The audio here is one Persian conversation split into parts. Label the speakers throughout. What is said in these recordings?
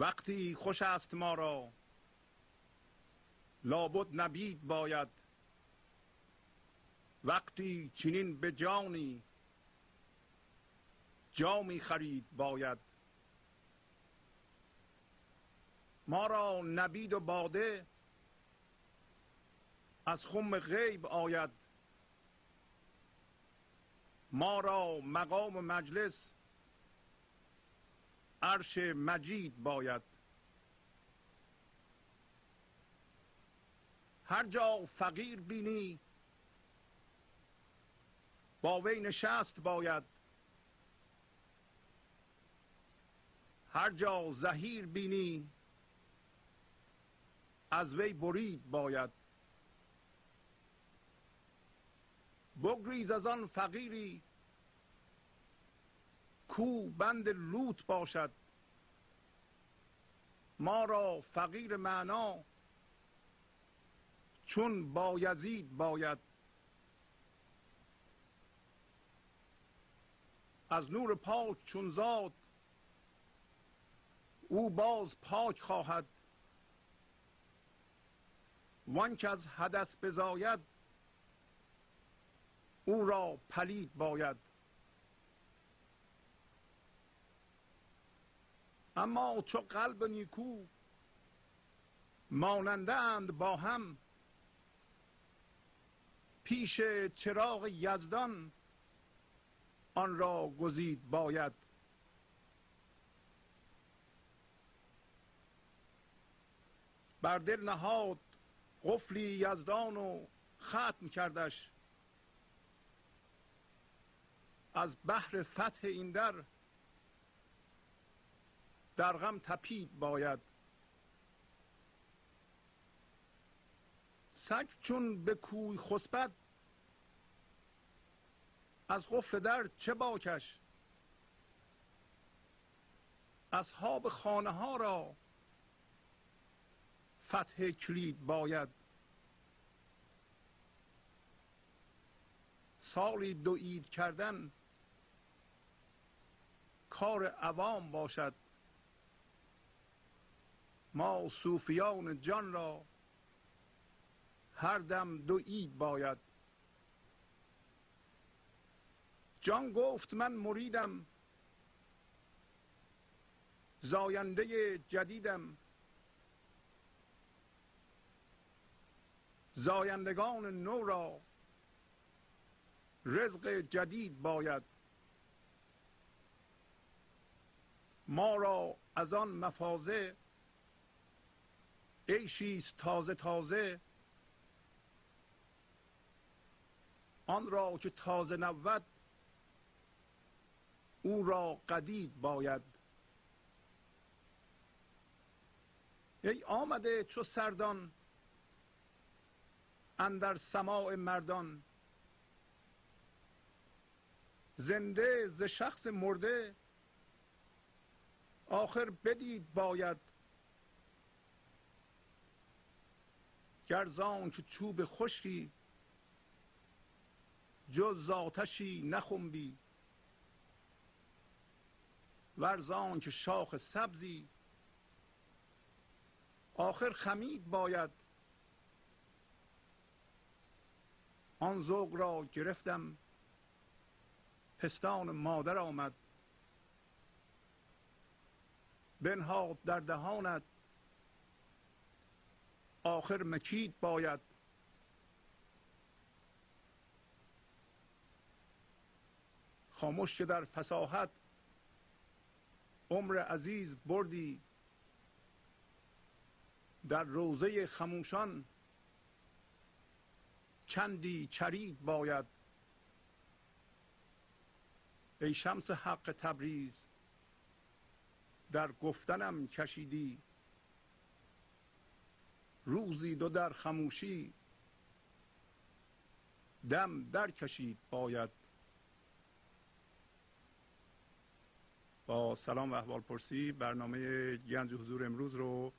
Speaker 1: وقتی خوش است ما را. لابد نبید باید. وقتی چنین به جانی جامی خرید باید. ما را نبید و باده از خم غیب آید. ما را مقام مجلس عرش مجید باید. هر جا فقیر بینی با وی نشست باید. هر جا زهیر بینی از وی برید باید. بگریز از آن فقیری کو بند لوت باشد. ما را فقیر معنا چون بایزید باید. از نور پاک چون زاد او باز پاک خواهد. وان که از حدث بزاید او را پلید باید. اما چو قلب نیکو ماننده اند با هم پیش چراغ یزدان آن را گزید باید. بر دل نهاد قفلی یزدان و ختم کردش. از بحر فتح این در در غم تپید باید. سگ چون به کوی خسبت از قفل در چه باکش؟ اصحاب خانه ها را فتح کلید باید. سالی دو اید کردن کار عوام باشد. ما صوفیان جان را هر دم دو اید باید. جان گفت من مریدم زاینده جدیدم. زایندگان نو را رزق جدید باید. ما را از آن مفازه عیشیست تازه تازه. آن را که تازه نود او را قدید باید. ای آمده چو سردان اندر سماع مردان. زنده ز شخص مرده آخر بدید باید. گرزان که چوب خشکی جز ذاتشی نخنبی ورزان که شاخ سبزی. آخر خمید باید. آن ذوق را گرفتم پستان مادر آمد. بنهاد در دهانت آخر مکید باید. خاموش که در فساحت عمر عزیز بردی. در روزه خموشان چندی چرید باید. ای شمس حق تبریز در گفتنم کشیدی. روزی دو در خموشی. دم در کشید باید. با سلام و احوال پرسی برنامه گنج حضور امروز رو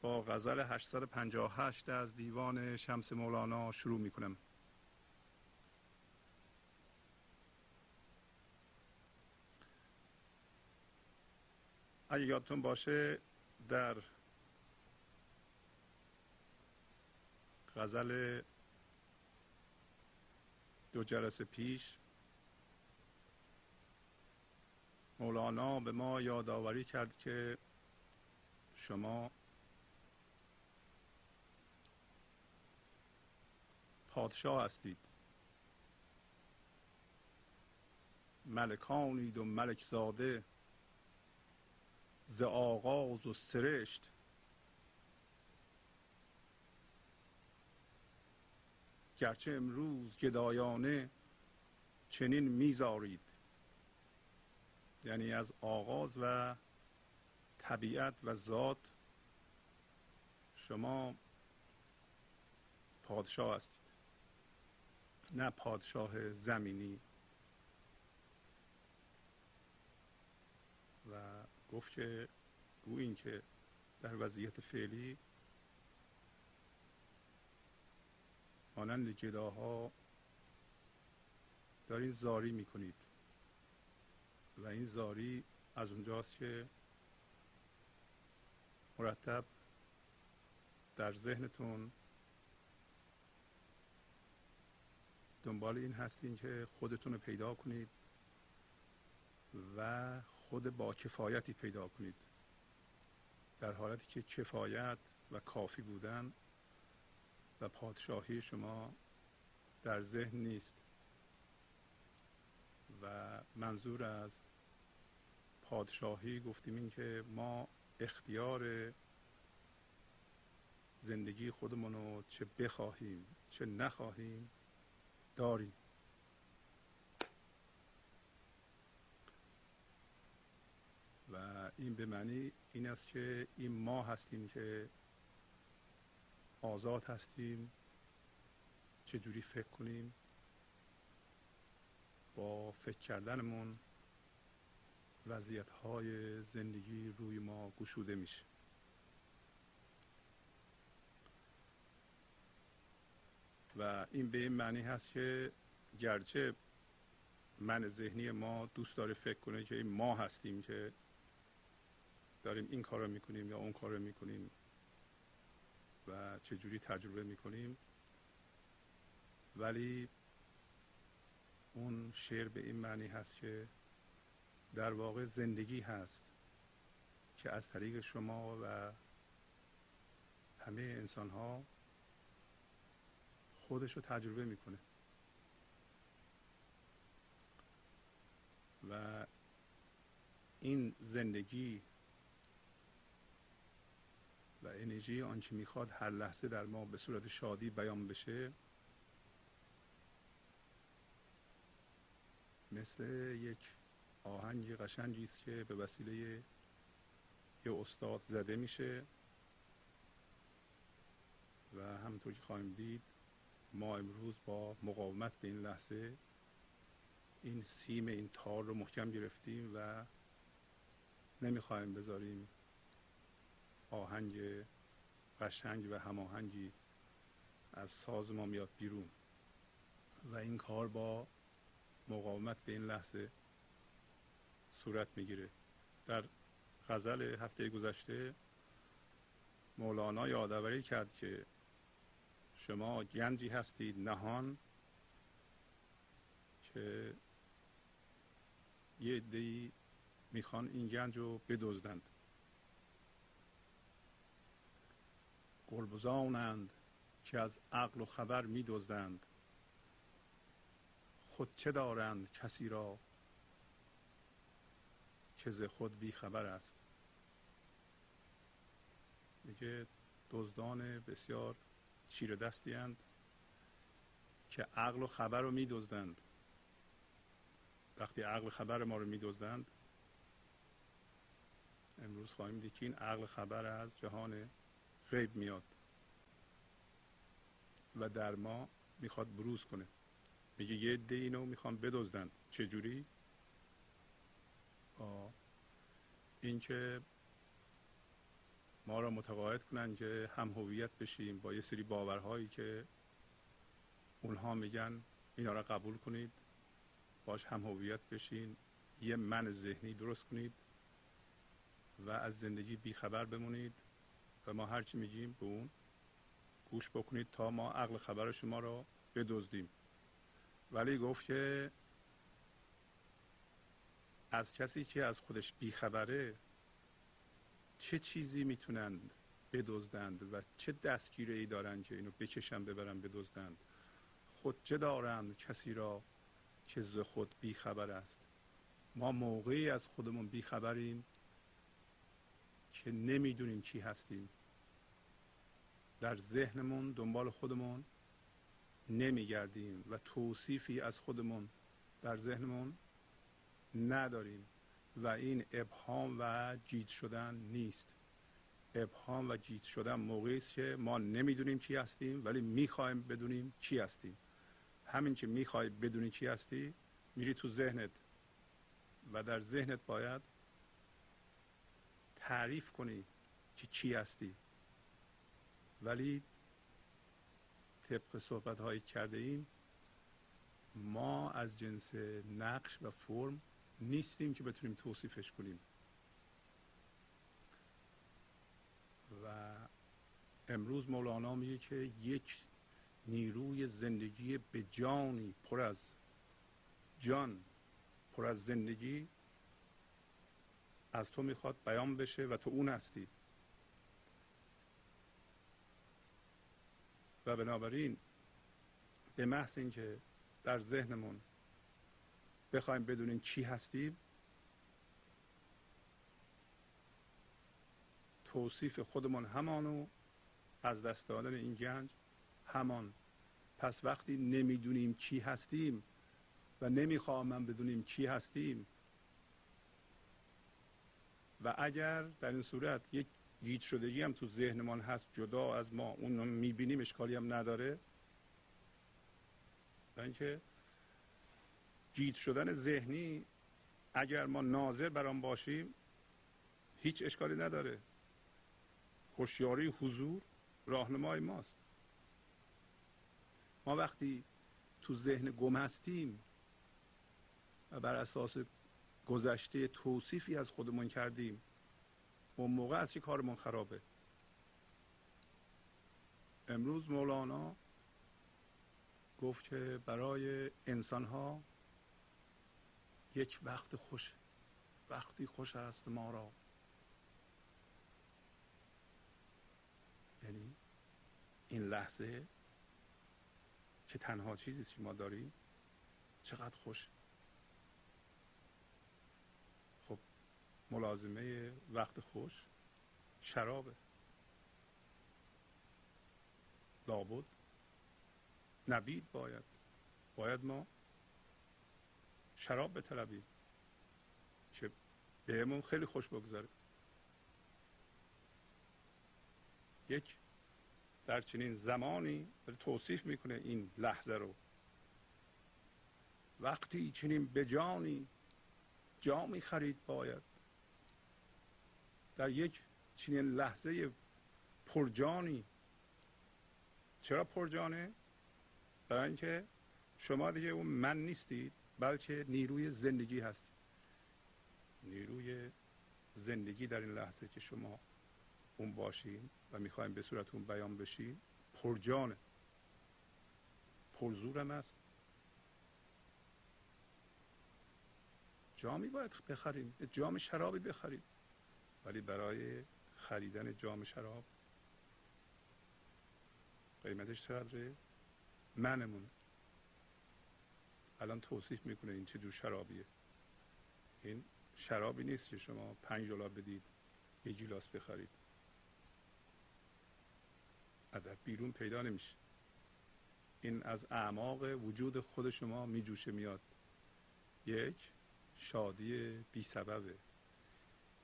Speaker 1: با غزل 858 از دیوان شمس مولانا شروع می کنم اگه یادتون باشه در غزل دو جلسه پیش. مولانا به ما یادآوری کرد که شما پادشاه هستید. ملکانید و ملک زاده ز آغاز و سرشت گرچه امروز گدایانه چنین میزارید. یعنی از آغاز و طبیعت و ذات شما پادشاه هستید. نه پادشاه زمینی. و گفت که گو این که در وضعیت فعلی مانند گداها دارین زاری می‌کنید. و این زاری از اونجاست که مرتب در ذهنتون دنبال این هستین که خودتون رو پیدا کنید و خود با کفایتی پیدا کنید. در حالتی که کفایت و کافی بودن و پادشاهی شما در ذهن نیست و منظور از پادشاهی گفتیم این که ما اختیار زندگی خودمون رو چه بخواهیم چه نخواهیم داریم. و این به معنی این است که این ما هستیم که آزاد هستیم. چجوری فکر کنیم؟ با فکر کردنمون وضعیت های زندگی روی ما گشوده میشه. و این به این معنی هست که گرچه من ذهنی ما دوست داره فکر کنه که این ما هستیم که داریم این کار رو می‌کنیم یا اون کار رو می‌کنیم و چجوری تجربه می‌کنیم. ولی اون شعر به این معنی هست که در واقع زندگی هست که از طریق شما و همه انسان ها خودش رو تجربه می‌کنه. و این زندگی و انرژی آنچه می‌خواد هر لحظه در ما به صورت شادی بیان بشه. مثل یک آهنگ قشنگی است که به وسیله یه استاد زده میشه و همونطور که خواهیم دید ما امروز با مقاومت به این لحظه این سیم این تار رو محکم گرفتیم و نمی‌خوایم بذاریم آهنگ قشنگ و هماهنگی از ساز ما میاد بیرون. و این کار با مقاومت به این لحظه صورت می‌گیره. در غزل هفته گذشته مولانا یادآوری کرد که شما گنجی هستید نهان که یه عدهای می‌خوان این گنج رو بدزدند. گلبزانند که از عقل و خبر میدزدند. خود چه دارند کسی را که ز خود بی خبر است؟ میگه دزدان بسیار چیر دستی هند که عقل و خبر رو میدزدند. وقتی عقل خبر ما رو میدزدند امروز خواهیم دید که این عقل خبر از جهان غیب میاد. و در ما می‌خواد بروز کنه. میگه یه عده اینو می‌خوان بدزدن. چجوری اینکه ما را متقاعد کنن که هم هویت بشیم با یه سری باورهایی که اونها میگن اینا را قبول کنید. باش هم هویت بشین. یه من ذهنی درست کنید. و از زندگی بیخبر بمونید. و ما هرچی میگیم به اون گوش بکنید تا ما عقل خبر شما را بدزدیم. ولی گفت که از کسی که از خودش بیخبره چه چیزی می‌تونند بدزدند و چه دستگیره ای دارند که اینو بکشن ببرن بدزدند؟ خود چه دارند کسی را که ز خود بیخبر است؟ ما موقعی از خودمون بیخبریم که نمی‌دونیم چی هستیم. در ذهنمون دنبال خودمون نمیگردیم و توصیفی از خودمون در ذهنمون نداریم و این ابهام و جیت شدن نیست. ابهام و جیت شدن موقعی است که ما نمی‌دونیم چی هستیم ولی می‌خوایم بدونیم چی هستیم. همین که می‌خوای بدونی چی هستی میری تو ذهنت و در ذهنت باید تعریف کنی که چی هستی. ولی طبق صحبت هایی کرده ایم ما از جنس نقش و فرم نیستیم که بتونیم توصیفش کنیم. و امروز مولانا میگه که یک نیروی زندگی به جانی پر از جان پر از زندگی از تو می‌خواد بیان بشه و تو اون هستی. و بنابراین به محض اینکه در ذهنمون بخوایم بدونیم چی هستیم توصیف خودمون همانو از دست دادن این گنج همان. پس وقتی نمی‌دونیم چی هستیم و نمی‌خواهم بدونیم چی هستیم و اگر در این صورت یک گیج شدگی هم تو ذهنمان هست جدا از ما اون می‌بینیم اشکالی هم نداره. اینکه گیج شدن ذهنی اگر ما ناظر بر آن باشیم هیچ اشکالی نداره. هوشیاری حضور راهنمای ماست. ما وقتی تو ذهن گم هستیم و بر اساس گذشته توصیفی از خودمون کردیم. اون موقع است که کارمون خرابه؟ امروز مولانا گفت که برای انسان ها یک وقت خوش وقتی خوش است ما را. یعنی این لحظه که تنها چیزی که ما داریم چقدر خوش. ملازمه وقت خوش شرابه لابد. نبید باید. باید ما شراب بطلبیم که بهمون خیلی خوش بگذاره یک در چنین زمانی توصیف می‌کنه این لحظه رو. وقتی چنین به جانی جامی خرید باید. در یک چنین لحظه پرجانی. چرا پرجانه؟ برای اینکه شما دیگه اون من نیستید بلکه نیروی زندگی هستید. نیروی زندگی در این لحظه که شما اون باشین و می‌خوایم به صورت اون بیان بشین پرجانه. پرزورم است. جامی باید بخریم جام شرابی بخریم. ولی برای خریدن جام شراب قیمتش چقدره؟ منمونه الان توصیف می‌کنه این چه جور شرابیه. این شرابی نیست که شما پنج دلار بدید یه گیلاس بخرید. در بیرون پیدا نمیشه. این از اعماق وجود خود شما میجوشه میاد. یک شادی بی سببه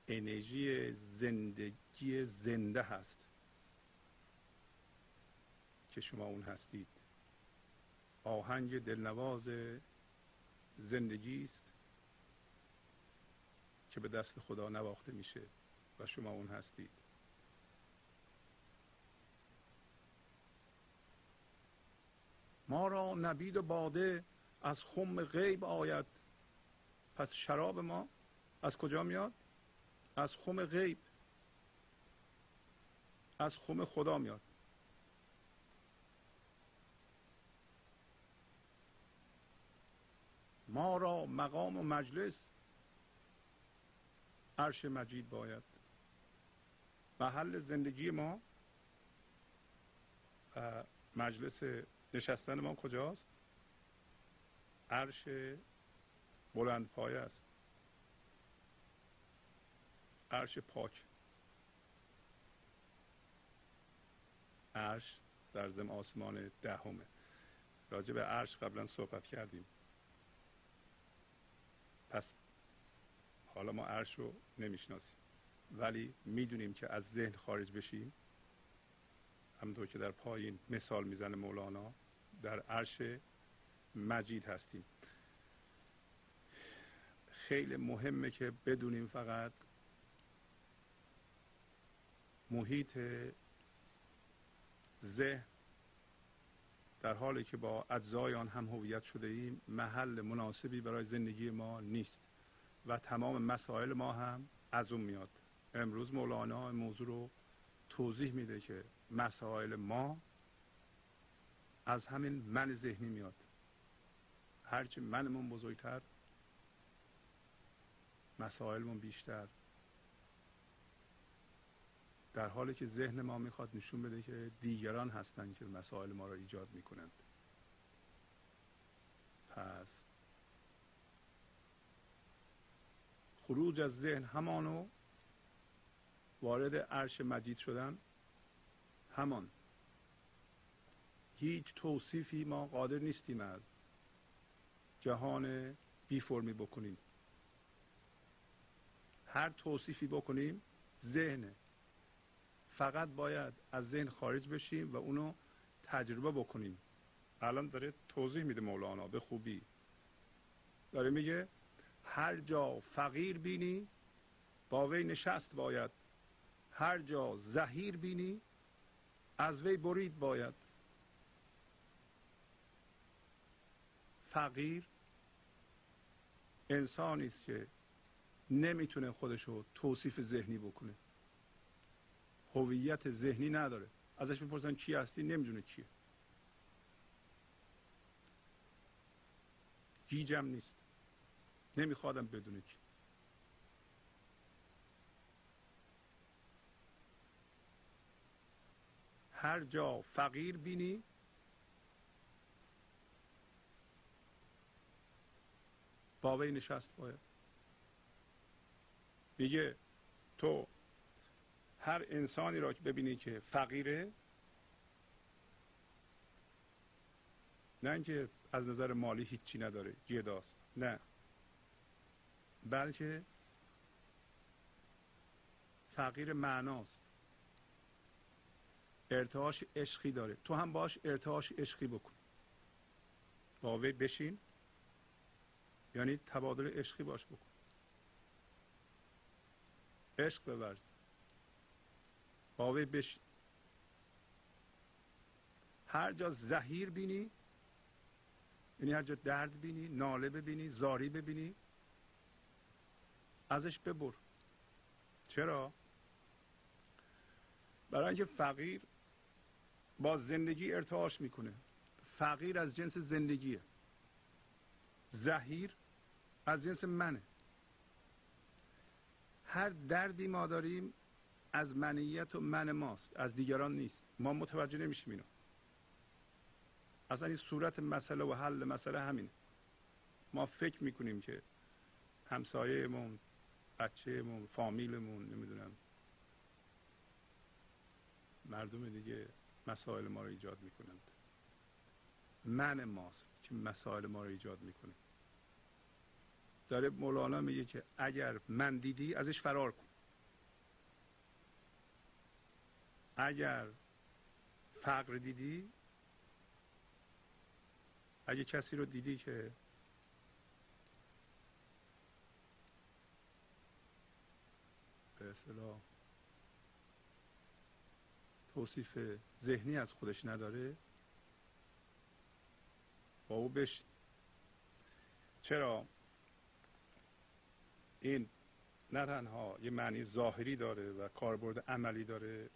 Speaker 1: انرژی زندگی زنده هست که شما اون هستید. آهنگ دلنواز زندگی است که به دست خدا نواخته میشه و شما اون هستید. ما را نبید و باده از خم غیب آید. پس شراب ما از کجا میاد؟ از خم غیب از خم خدا میاد. ما را مقام و مجلس عرش مجید باید. محل زندگی ما مجلس نشستن ما کجاست؟ عرش بلند پایه است. عرش پاک. عرش در زم آسمان دهمه. راجع به عرش قبلا صحبت کردیم. پس حالا ما عرش رو نمی‌شناسیم. ولی می‌دونیم که از ذهن خارج بشیم. همونطور که در پایین مثال می‌زنه مولانا در عرش مجید هستیم. خیلی مهمه که بدونیم فقط محیط ذهن در حالی که با اجزای آن هم هویت شده ایم محل مناسبی برای زندگی ما نیست و تمام مسائل ما هم از اون میاد. امروز مولانا موضوع رو توضیح میده که مسائل ما از همین من ذهنی میاد. هرچی منمون بزرگتر مسائلمون بیشتر. در حالی که ذهن ما می‌خواد نشون بده که دیگران هستند که مسائل ما را ایجاد می‌کنند. پس خروج از ذهن همانو وارد عرش مجید شدن همان. هیچ توصیفی ما قادر نیستیم از جهان بی فرمی بکنیم. هر توصیفی بکنیم ذهنه فقط باید از ذهن خارج بشیم و اونو تجربه بکنیم. الان داره توضیح میده مولانا به خوبی. داره میگه هر جا فقیر بینی با وی نشست باید. هر جا زهیر بینی از وی برید باید. فقیر انسانی است که نمی‌تونه خودشو توصیف ذهنی بکنه. هویت ذهنی نداره. ازش می‌پرسن چی هستی؟ نمی‌دونه چیه گیجم نیست. نمیخوادم بدونه چی هر جا فقیر بینی باوی نشست باید. میگه تو هر انسانی را که ببینی که فقیره نه اینکه از نظر مالی هیچی نداره گداست نه. بلکه فقیر معناست. ارتعاش عشقی داره. تو هم باش ارتعاش عشقی بکن. با وی بشین. یعنی تبادل عشقی باش بکن. عشق بورز. با وی بشین هر جا زهیر بینی یعنی هر جا درد بینی ناله ببینی زاری ببینی ازش ببر. چرا؟ برای اینکه فقیر با زندگی ارتعاش می‌کنه. فقیر از جنس زندگیه. زهیر از جنس منه. هر دردی ما داریم از منیت و من ماست از دیگران نیست. ما متوجه نمیشیم اینو. اصلا این صورت مسئله و حل مسئله همینه. ما فکر می‌کنیم که همسایهمون بچهمون فامیلمون نمی‌دونم. مردم دیگه مسائل ما رو ایجاد می‌کنند. من ماست که مسائل ما رو ایجاد می‌کنه. داره مولانا میگه که اگر من دیدی ازش فرار کن. اگر فقر دیدی اگه کسی رو دیدی که به اصطلاح توصیف ذهنی از خودش نداره با او بش چرا؟ این نه تنها یه معنی ظاهری داره و کاربرد عملی داره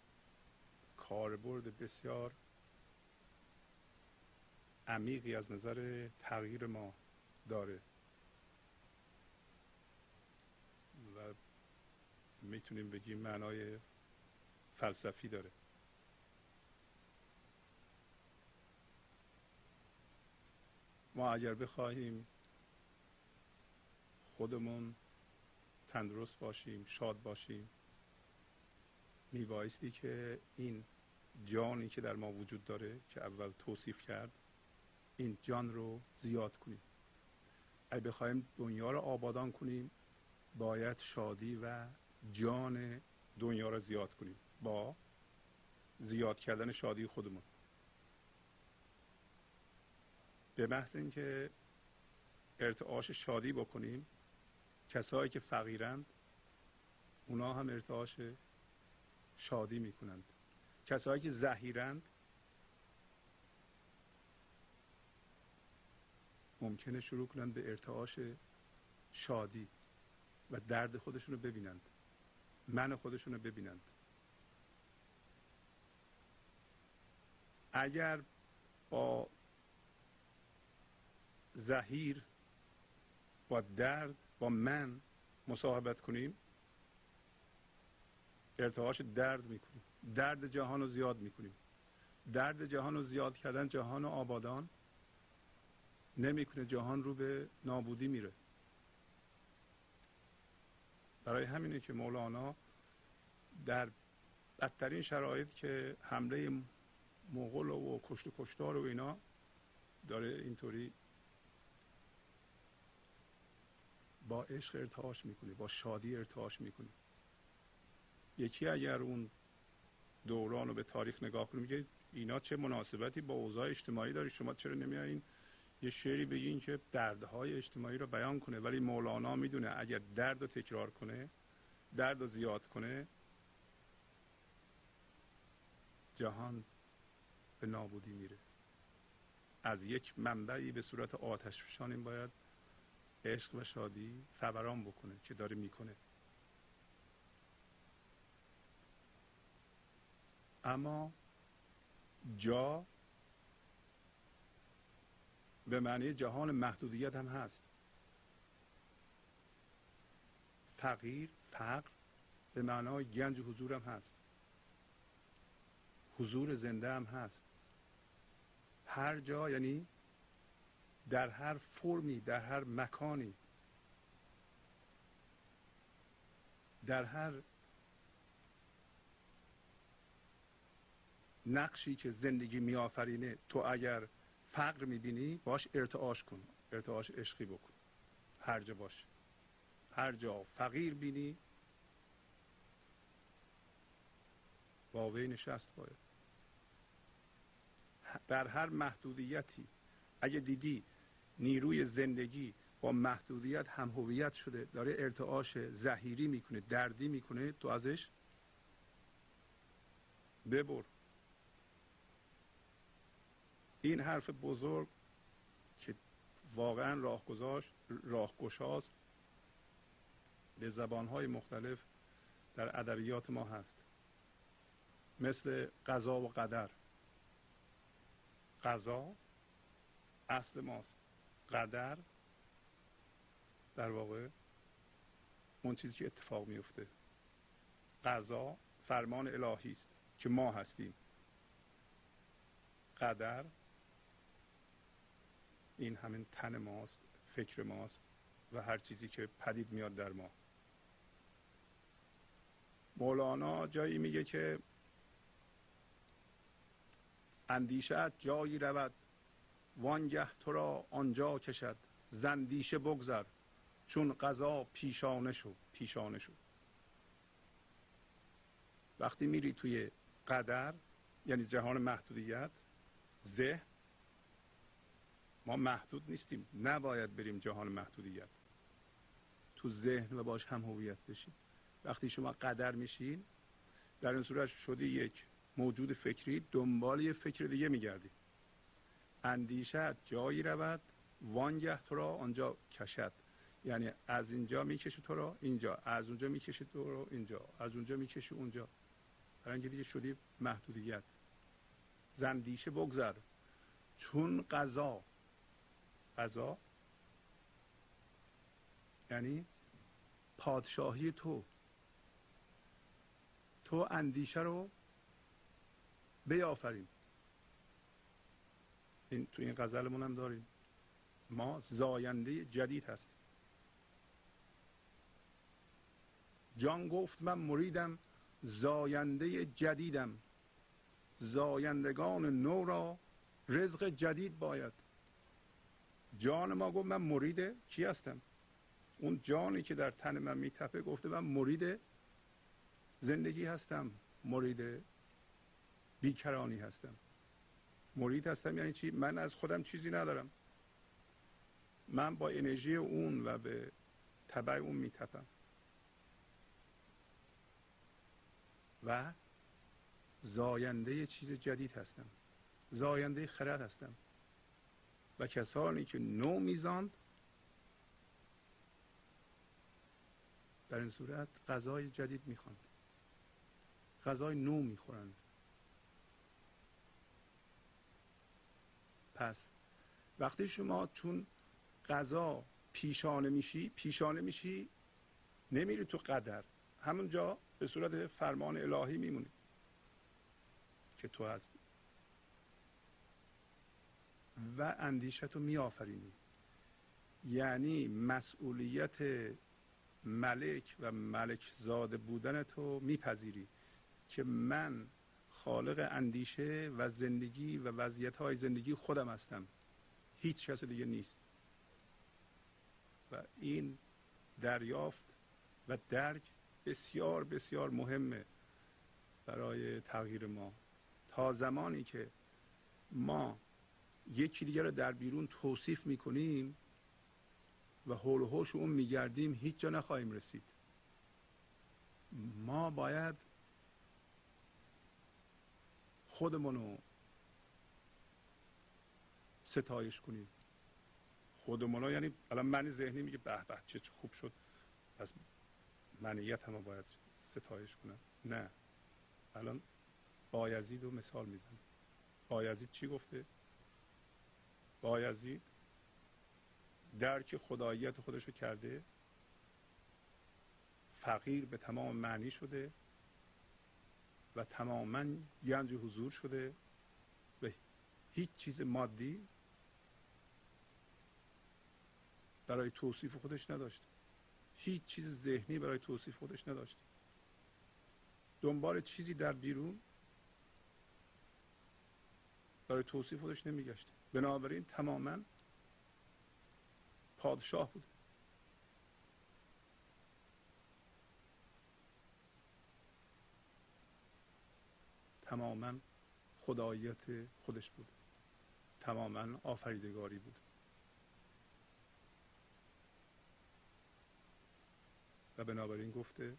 Speaker 1: کاربرد بسیار عمیقی از نظر تغییر ما داره. و می‌تونیم بگیم معنای فلسفی داره. ما اگر بخواهیم خودمون تندرست باشیم شاد باشیم میبایستی که این جانی که در ما وجود داره که اول توصیف کرد این جان رو زیاد کنیم. اگه بخوایم دنیا رو آبادان کنیم باید شادی و جان دنیا رو زیاد کنیم. با زیاد کردن شادی خودمون. به محض اینکه ارتعاش شادی بکنیم کسایی که فقیرند اونا هم ارتعاش شادی می‌کنند. کسایی که زهیرند ممکنه شروع کنند به ارتعاش شادی و درد خودشون رو ببینند من خودشون رو ببینند. اگر با زهیر با درد با من مصاحبت کنیم ارتعاش درد می‌کنیم درد جهان رو زیاد می‌کنیم. درد جهان رو زیاد کردن جهان و آبادان نمی‌کنه جهان رو به نابودی میره. برای همینه که مولانا در بدترین شرایط که حمله مغول و کشت و کشتار و اینا داره اینطوری با عشق ارتعاش می‌کنه با شادی ارتعاش می‌کنه. یکی اگر اون دوران رو به تاریخ نگاه کنه میگه اینا چه مناسبتی با اوضاع اجتماعی داری شما چرا نمیایین یه شعری بگین که دردهای اجتماعی رو بیان کنه؟ ولی مولانا می‌دونه اگر درد رو تکرار کنه درد رو زیاد کنه جهان به نابودی میره. از یک منبعی به صورت آتش باید عشق و شادی فوران بکنه که داره می‌کنه. اما جا به معنی جهان محدودیت هم هست. فقیر فقر به معنای گنج حضور هم هست. حضور زنده هم هست. هر جا یعنی در هر فرمی در هر مکانی در هر نقشی که زندگی میآفرینه تو اگر فقر می‌بینی باش ارتعاش کن ارتعاش عشقی بکن. هر جا باش. هر جا فقیر بینی با وی نشست باید در هر محدودیتی اگه دیدی نیروی زندگی با محدودیت هم هویت شده داره ارتعاش زهیری می‌کنه دردی می‌کنه تو ازش ببر. این حرف بزرگ که واقعا راهگذاشت راهگشاست به زبانهای مختلف در ادبیات ما هست. مثل قضا و قدر. قضا اصل ماست. قدر در واقع اون چیزی که اتفاق میفته قضا فرمان الهی است که ما هستیم. قدر این همین تن ماست فکر ماست و هر چیزی که پدید میاد در ما. مولانا جایی میگه که اندیشه جایی رود وانگه تو را آنجا کشد زندیشه بگذر چون قضا پیشانه شو پیشانه شو. وقتی میری توی قدر یعنی جهان محدودیت ذهن ما محدود نیستیم. نباید بریم جهان محدودیت. تو ذهن و باش هم هویت بشیم. وقتی شما قدر میشین در این صورت شده یک موجود فکری دنبال یه فکر دیگه میگردی. اندیشت جایی رود وانگه تو را آنجا کشد. یعنی از اینجا می‌کشه تو رو اینجا. از اونجا می‌کشه تو رو اینجا. از اونجا می‌کشه اونجا. برای اینکه دیگه شدی محدودیت. زندیشه بگذر. چون قضا قضا. یعنی پادشاهی تو. تو اندیشه رو بیافرین. این تو این غزلمون هم داریم. ما زاینده جدید هستیم. جان گفت من مریدم زاینده جدیدم. زایندگان نو را رزق جدید باید. جان ما گفت من مرید کی هستم؟ اون جانی که در تن من میتپه گفته من مرید زندگی هستم مرید بیکرانی هستم. مرید هستم یعنی چی؟ من از خودم چیزی ندارم. من با انرژی اون و به تبع اون میتپم. و زاینده چیز جدید هستم. زاینده خرد هستم. و کسانی که نو میزاند در این صورت غذای جدید می‌خواند غذای نو می‌خورند. پس وقتی شما چون غذا پیشانه میشی پیشانه میشی نمیری تو قدر. همونجا به صورت فرمان الهی میمونی که تو هستی. و اندیشت رو میآفرینی. یعنی مسئولیت ملک و ملک زاده بودن تو میپذیری که من خالق اندیشه و زندگی و وضعیت های زندگی خودم هستم. هیچ کس دیگه نیست. و این دریافت و درک بسیار بسیار مهمه برای تغییر ما. تا زمانی که ما یکی دیگر رو در بیرون توصیف می‌کنیم و حول و حوش اون میگردیم هیچ جا نخواهیم رسید. ما باید خودمونو ستایش کنیم. خودمون یعنی الان من ذهنی میگه به به چه خوب شد. پس منیت هم باید ستایش کنم. نه. الان بایزید رو مثال می‌زنم. بایزید چی گفته؟ بایزید درک خداییت خودش رو کرده. فقیر به تمام معنی شده. و تماما گنج حضور شده. و هیچ چیز مادی برای توصیف خودش نداشته هیچ چیز ذهنی برای توصیف خودش نداشته دنبال چیزی در بیرون برای توصیف خودش نمیگشته بنابراین تماما پادشاه بوده تماما خداییت خودش بود. تماما آفریدگاری بود. و بنابراین گفته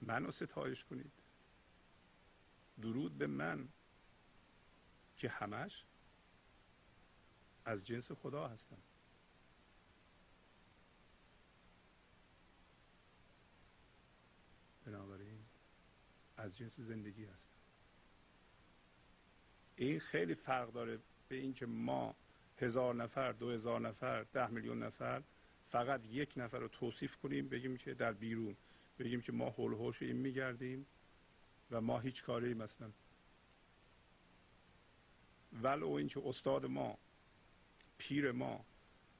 Speaker 1: منو ستایش کنید. درود به من که همش از جنس خدا هستم. بنابراین از جنس زندگی هستم. این خیلی فرق داره به اینکه ما هزار نفر دو هزار نفر ده میلیون نفر فقط یک نفر رو توصیف کنیم بگیم که در بیرون بگیم که ما حول هوش این میگردیم و ما هیچ کاری هستن ولو اینکه استاد ما پیر ما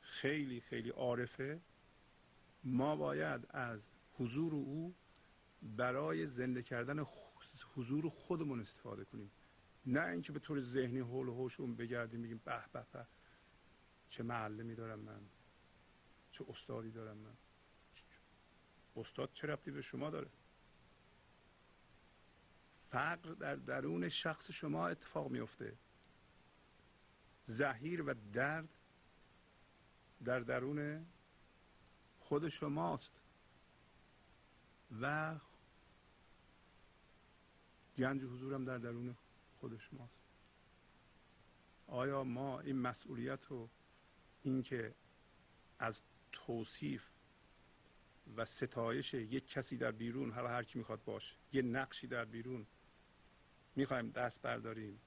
Speaker 1: خیلی خیلی عارفه ما باید از حضور او برای زنده کردن حضور خودمون استفاده کنیم. نه اینکه به طور ذهنی حول و حوش اون بگردیم بگیم به به به. چه معلمی دارم من؟ چه استادی دارم من؟ استاد چه ربطی به شما داره؟ فقر در درون شخص شما اتفاق میفته زهیر و درد در درون خود شماست و گنج حضورم در درون خود شماست. آیا ما این مسئولیت رو اینکه از توصیف و ستایش یک کسی در بیرون هر هر کی می‌خواد باشه یه نقشی در بیرون می‌خوایم دست برداریم.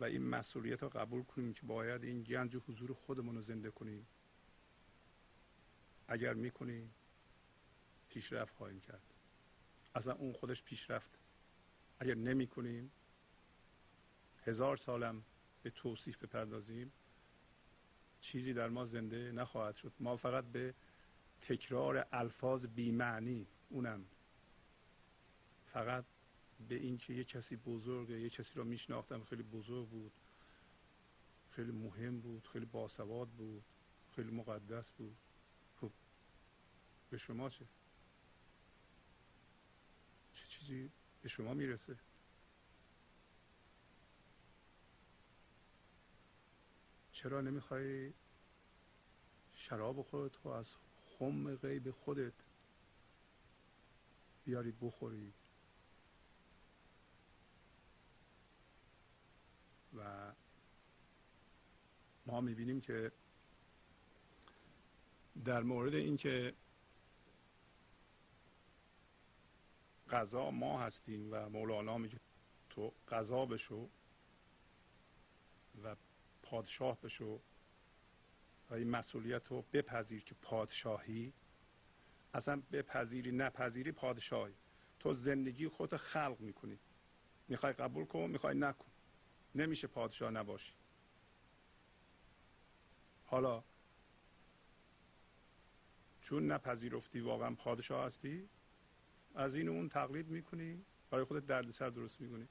Speaker 1: و این مسئولیت رو قبول کنیم که باید این گنج حضور خودمون رو زنده کنیم. اگر می‌کنیم پیشرفت خواهیم کرد. اصلا اون خودش پیشرفت. اگر نمی‌کنیم هزار سالم به توصیف بپردازیم چیزی در ما زنده نخواهد شد. ما فقط به تکرار الفاظ بیمعنی اونم. فقط به اینکه یه کسی بزرگه یه کسی رو میشناختم خیلی بزرگ بود. خیلی مهم بود خیلی باسواد بود خیلی مقدس بود. خب به شما چه؟ چه چیزی به شما می‌رسه؟ چرا نمی‌خوای شراب خودت رو از خم غیب خودت بیارید بخوری؟ و ما می‌بینیم که در مورد اینکه قضا ما هستیم و مولانا میگه تو قضا بشو و پادشاه بشو و این مسئولیت رو بپذیر که پادشاهی اصلا بپذیری نپذیری پادشاهی. تو زندگی خودت خلق می‌کنی. می‌خوای قبول کن می‌خوای نکن. نمیشه پادشاه نباشی. حالا چون نپذیرفتی واقعا پادشاه هستی از این اون تقلید می‌کنی برای خودت دردسر درست می‌کنی.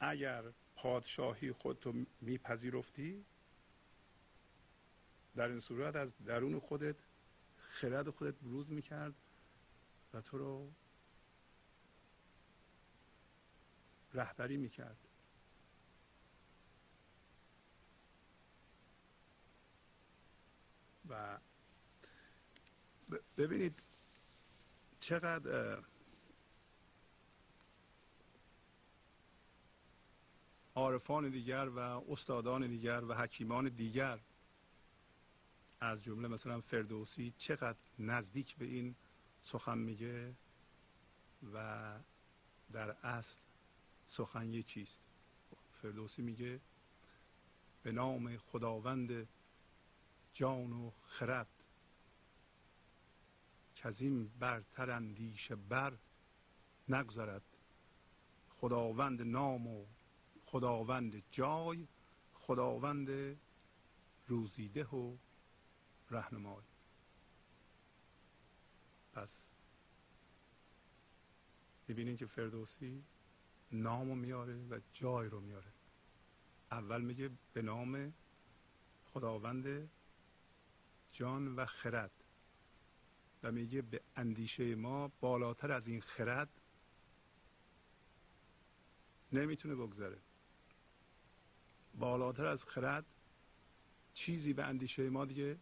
Speaker 1: اگر پادشاهی خودتو میپذیرفتی در این صورت از درون خودت خرد خودت بروز می‌کرد و تو رو رهبری می‌کرد. و ببینید چقدر عارفان دیگر و استادان دیگر و حکیمان دیگر از جمله مثلا فردوسی چقدر نزدیک به این سخن میگه و در اصل سخن یکیست. فردوسی میگه به نام خداوند جان و خرد. که از این برتر اندیشه بر نگذرد. خداوند نام و خداوند جای خداوند روزیده و رهنمای. پس ببینید که فردوسی نامو میاره و جای رو میاره. اول میگه به نام خداوند جان و خرد. و میگه به اندیشه ما بالاتر از این خرد نمی‌تونه بگذره. بالاتر از خرد چیزی به اندیشه ما دیگه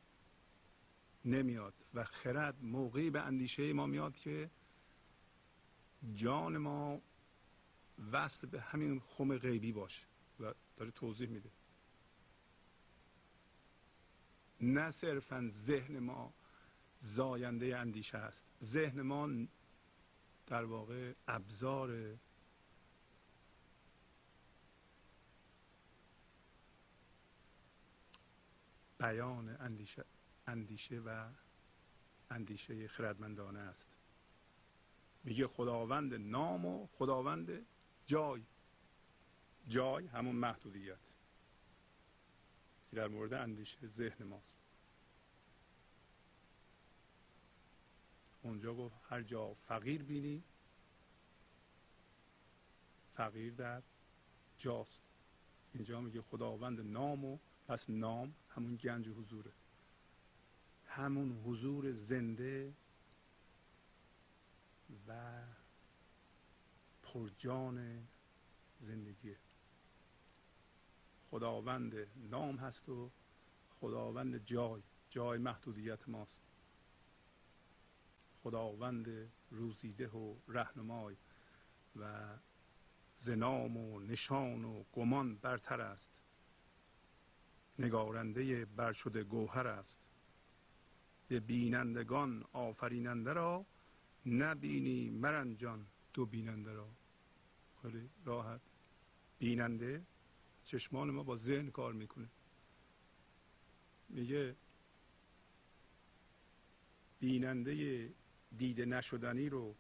Speaker 1: نمیاد. و خرد موقعی به اندیشه ما میاد که جان ما وصل به همین خم غیبی باشه. و داره توضیح میده. نه صرفا ذهن ما زاینده اندیشه است. ذهن ما در واقع ابزار بیان اندیشه, اندیشه و اندیشه خردمندانه است. میگه خداوند نام و خداوند جای جای همون محدودیت که در مورد اندیشه ذهن ماست. اونجا گفت هر جا فقیر بینی فقیر در جاست. اینجا میگه خداوند نام و پس نام همون گنج حضوره. همون حضور زنده و پرجان زندگیه خداوند نام هست و خداوند جای جای محدودیت ماست. خداوند روزیده و رهنمای و زنام و نشان و گمان برتر است. نگارنده برشده گوهر است. به بینندگان آفریننده را نبینی مرنجان دو بیننده را. خیلی راحت. بیننده چشمان ما با ذهن کار می‌کنه. میگه بیننده دیده نشدنی رو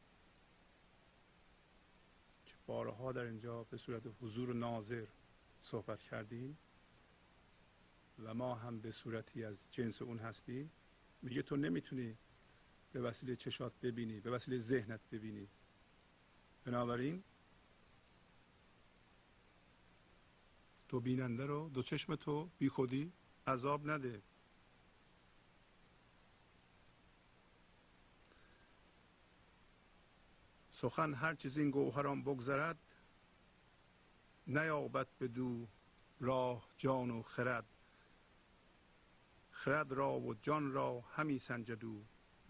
Speaker 1: که بارها در اینجا به صورت حضور ناظر صحبت کردیم و ما هم به صورتی از جنس اون هستیم. میگه تو نمی‌تونی به وسیله چشات ببینی به وسیله ذهنت ببینی. بنابراین دو بیننده رو دو چشم تو بی خودی عذاب نده. سخن هر چیز این گوهران بگذرد نیابد به دو راه جان و خرد. خرد را و جان را همی سنجدو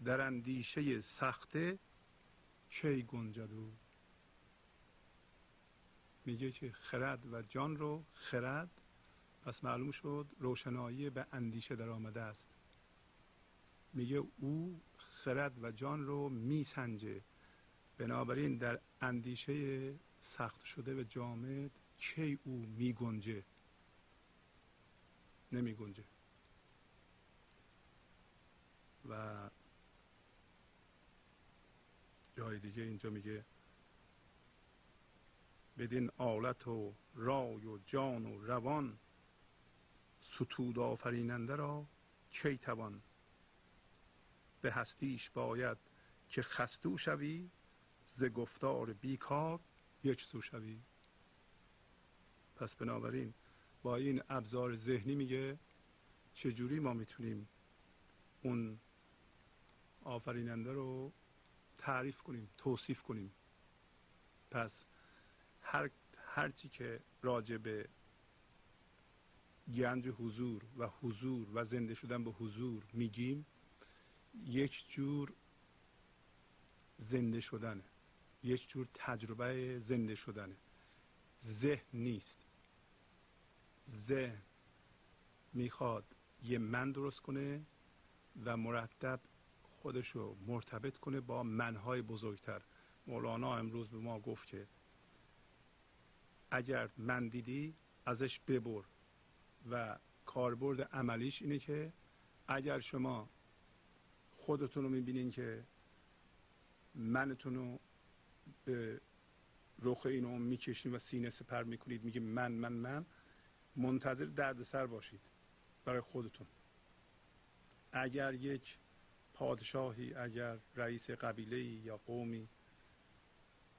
Speaker 1: در اندیشه سخته کی گنجدو. میگه که خرد و جان رو خرد پس معلوم شد روشنایی به اندیشه در آمده است. میگه او خرد و جان رو میسنجه. بنابراین در اندیشه سخت شده و جامد کی او میگنجه؟ نمیگنجه. و جای دیگه اینجا میگه بدین آلت و رای و جان و روان ستود آفریننده را کی توان؟ به هستیش باید که خستو شوی ز گفتار بیکار یک سو شوی. پس بنابراین با این ابزار ذهنی میگه چجوری ما می‌تونیم اون آفریننده رو تعریف کنیم توصیف کنیم. پس هر هرچی که راجع به گنج حضور و حضور و زنده شدن به حضور میگیم یک جور زنده شدنه. یک جور تجربه زنده شدنه. ذهن نیست. ذهن می‌خواد یه من درست کنه و مرتب خودش رو مرتبط کنه با منهای بزرگتر. مولانا امروز به ما گفت که اگر من دیدی ازش ببر. و کاربرد عملیش اینه که اگر شما خودتون رو می‌بینین که منتون رو به رخ اینو می‌کشین و سینه سپر می‌کنید میگه من من من. منتظر دردسر باشید برای خودتون. اگر یک پادشاهی اگر رئیس قبیله یا قومی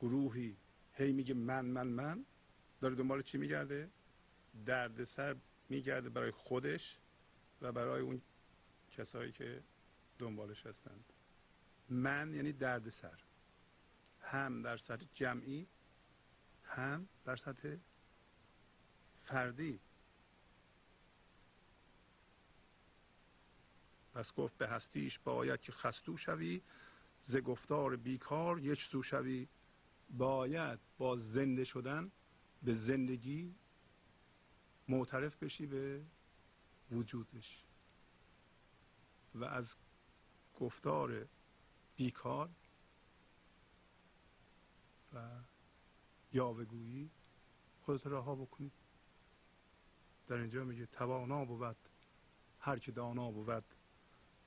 Speaker 1: گروهی هی میگه من من من داره دنبال چی میگرده؟ دردسر میگرده برای خودش و برای اون کسایی که دنبالش هستند. من یعنی دردسر. هم در سطح جمعی هم در سطح فردی. پس گفت به هستیش باید که خستو شوی ز گفتار بیکار یک سو شوی. باید با زنده شدن به زندگی معترف بشی به وجودش و از گفتار بیکار و یاوهگویی خودت رها بکنی. در اینجا میگه توانا بود هر که دانا بود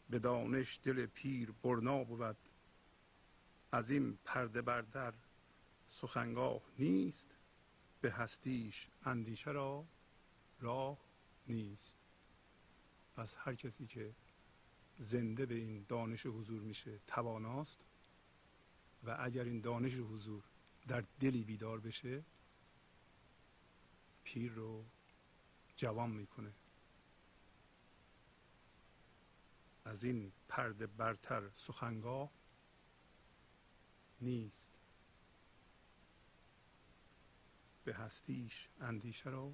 Speaker 1: به دانش دل پیر برنا بود. از این پرده بردر سخنگاه نیست به هستیش اندیشه را راه نیست. پس هر کسی که زنده به این دانش حضور میشه تواناست و اگر این دانش حضور در دلی بیدار بشه پیر رو جوان می‌کنه. از این پرده برتر سخنگاه نیست. به هستیش اندیشه را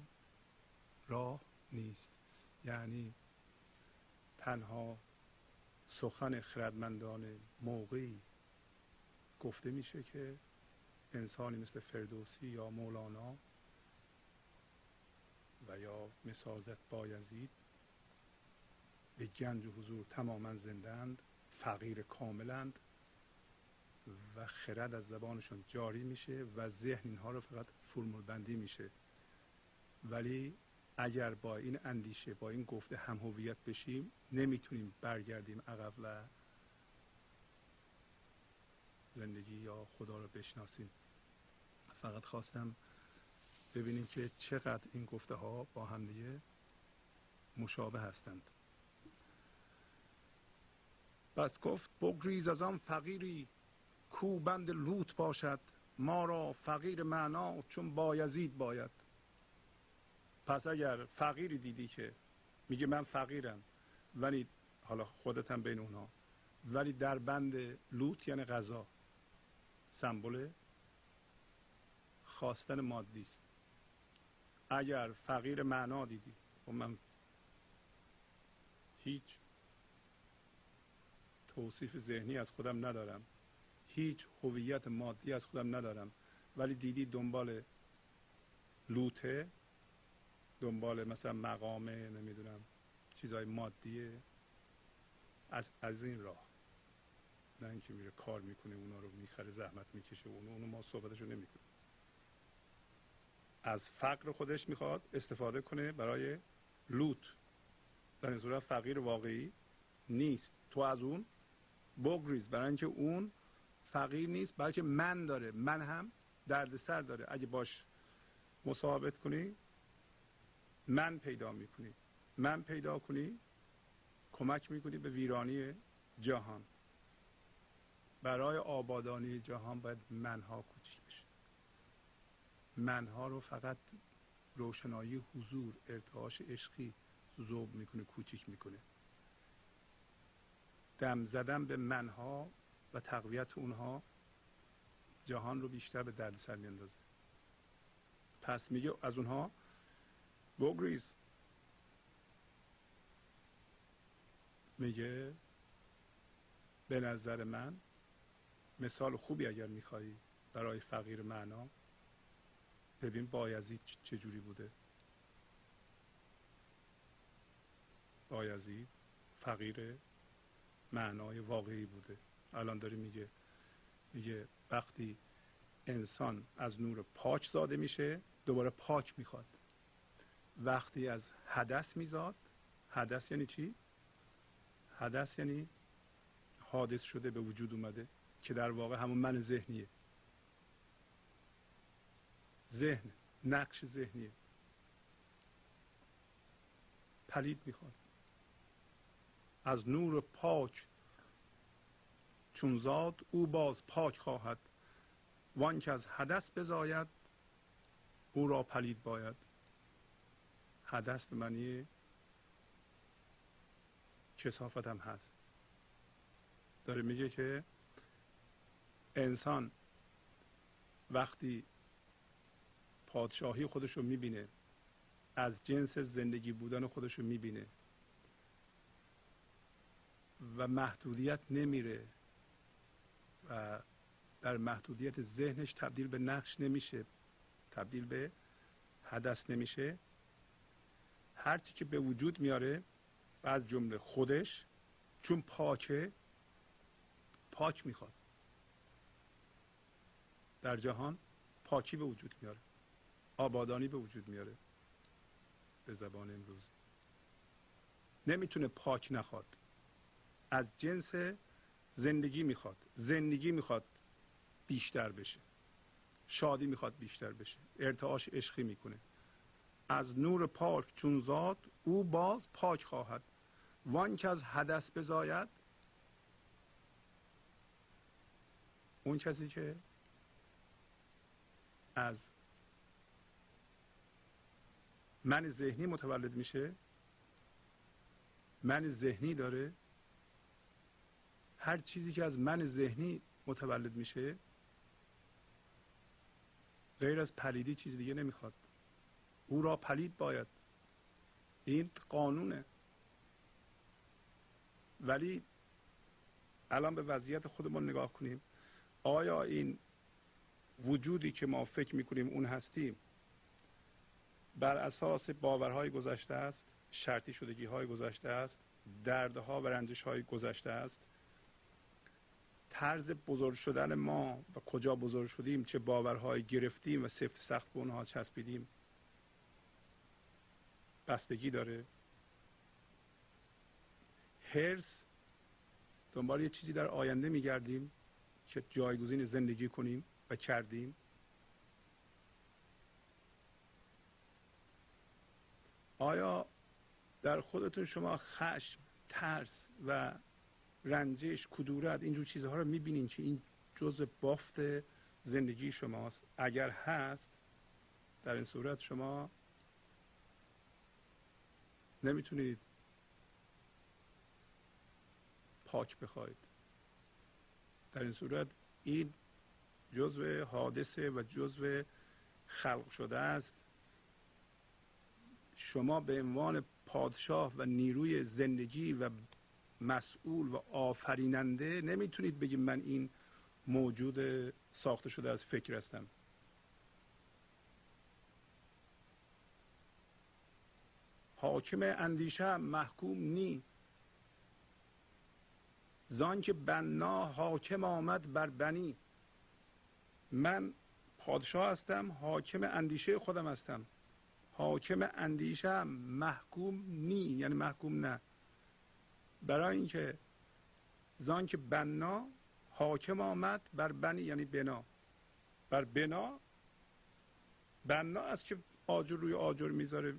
Speaker 1: راه نیست. یعنی تنها سخن خردمندان موقعی گفته میشه که انسانی مثل فردوسی یا مولانا و یا مسازت بایزید به گنج و حضور تماما زندند فقیر کاملند و خرد از زبانشون جاری میشه و ذهن اینها رو فقط فرمول بندی میشه. ولی اگر با این اندیشه با این گفته هم هویت بشیم نمی‌تونیم برگردیم عقب و زندگی یا خدا رو بشناسیم. فقط خواستم ببینیم که چقدر این گفته ها با همدیگه مشابه هستند. بس گفت بگریز از آن فقیری کو بند لوت باشد ما را فقیر معنا چون بایزید باید. پس اگر فقیری دیدی که میگه من فقیرم ولی حالا خودت هم بین اونها ولی در بند لوت یعنی غذا سمبل خواستن مادی است. اگر فقیر معنا دیدی و من هیچ توصیف ذهنی از خودم ندارم. هیچ هویت مادی از خودم ندارم. ولی دیدی دنبال لوته دنبال مثلا مقامه نمی‌دونم چیزهای مادیه از, از این راه. نه اینکه میره کار می‌کنه اونا رو می‌خره زحمت می‌کشه اونو, اونو ما صحبتشو نمی‌کنیم. از فقر خودش می‌خواد استفاده کنه برای لوت. در این صورت فقیر واقعی نیست. تو از اون بگریز. برای اینکه اون فقیر نیست بلکه من داره. من هم دردسر داره. اگه باش مصاحبت کنی من پیدا می‌کنی. من پیدا کنی کمک می‌کنی به ویرانی جهان. برای آبادانی جهان باید منها کوچیک بشه. منها رو فقط روشنایی حضور ارتعاش عشقی ذوب می‌کنه کوچیک می‌کنه. دم زدن به منها و تقویت اونها جهان رو بیشتر به دردسر میاندازه. پس میگه از اونها بگریز. میگه به نظر من مثال خوبی اگر میخوایی برای فقیر معنا ببین بایزید چجوری بوده. بایزید فقیر معنای واقعی بوده. الان داری میگه میگه وقتی انسان از نور پاک زاده میشه دوباره پاک می‌خواد. وقتی از حدث میزاد حدث یعنی چی؟ حدث یعنی حادث شده به وجود اومده. که در واقع همون من ذهنیه. ذهن نقش ذهنیه. پلید می‌خواد. از نور پاک چون زاد او باز پاک خواهد. وان که از حدث بزاید او را پلید باید. حدث به معنی کسافت هم هست. داره میگه که انسان وقتی پادشاهی خودش رو می‌بینه از جنس زندگی بودن خودش رو می‌بینه و محدودیت نمیره و در محدودیت ذهنش تبدیل به نقش نمیشه تبدیل به حدث نمیشه. هرچی که به وجود میاره و از جمله خودش چون پاکه پاک می‌خواد. در جهان پاکی به وجود میاره. آبادانی به وجود میاره. به زبان امروز. نمی‌تونه پاک نخواد. از جنس زندگی می‌خواد. زندگی می‌خواد بیشتر بشه. شادی می‌خواد بیشتر بشه. ارتعاش عشقی می‌کنه. از نور پاک چون زاد او باز پاک خواهد. وان که از حدث بزاید اون کسی که از من ذهنی متولد میشه من ذهنی داره هر چیزی که از من ذهنی متولد میشه غیر از پلیدی چیز دیگه نمی‌خواد. او را پلید باید. این قانونه. ولی الان به وضعیت خودمون نگاه کنیم. آیا این وجودی که ما فکر می‌کنیم اون هستیم بر اساس باورهای گذشته است شرطی شدگی های گذشته است دردها و رنجش های گذشته است. طرز بزرگ شدن ما و کجا بزرگ شدیم چه باورهای گرفتیم و سفت سخت به اونها چسبیدیم بستگی داره. هرس دنبال یه چیزی در آینده میگردیم که جایگزین زندگی کنیم. و کردیم. آیا در خودتون شما خشم ترس و رنجش کدورت اینجور چیزها رو می‌بینین که این جزء بافت زندگی شماست؟ اگر هست در این صورت شما نمی‌تونید پاک بخواید. در این صورت این جزء حادثه و جزء خلق شده است. شما به عنوان پادشاه و نیروی زندگی و مسئول و آفریننده نمی‌تونید بگید من این موجود ساخته شده از فکر هستم. حاکم اندیشه محکوم نی. زان که بنا حاکم آمد بر بنی. من پادشاه هستم حاکم اندیشه خودم هستم. حاکم اندیشه محکوم نی یعنی محکوم نه. برای اینکه زان که بنا حاکم آمد بر بنی یعنی بنا. بر بنا بنا است که آجر روی آجر می‌ذاره.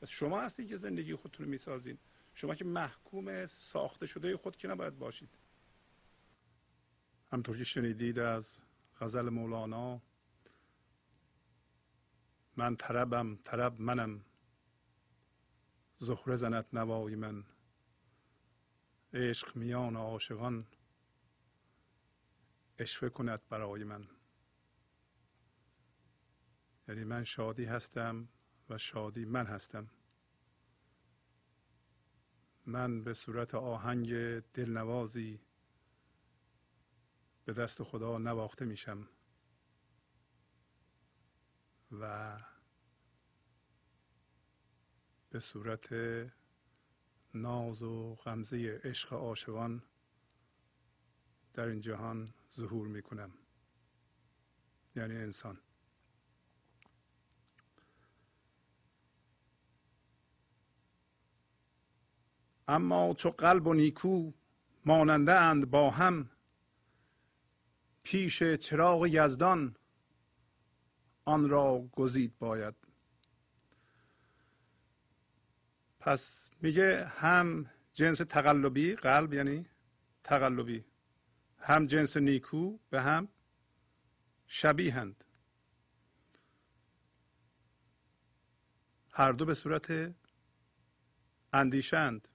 Speaker 1: پس شما هستید که زندگی خودتون رو می‌سازین. شما که محکوم ساخته شده خود که نباید باشید. همطور که شنیدید از غزل مولانا من طربم طرب منم زهره زند نوای من. عشق میان عاشقان اشوه کند برای من. یعنی من شادی هستم و شادی من هستم. من به صورت آهنگ دلنوازی به دست خدا نواخته میشم. و به صورت ناز و غمزه عشق عاشقان در این جهان ظهور می کنم یعنی انسان. اما چو قلب و نیکو ماننده اند با هم پیش چراغ یزدان آن را گزید باید. پس میگه هم جنس تقلبی قلب یعنی تقلبی هم جنس نیکو به هم شبیهند. هر دو به صورت اندیشند.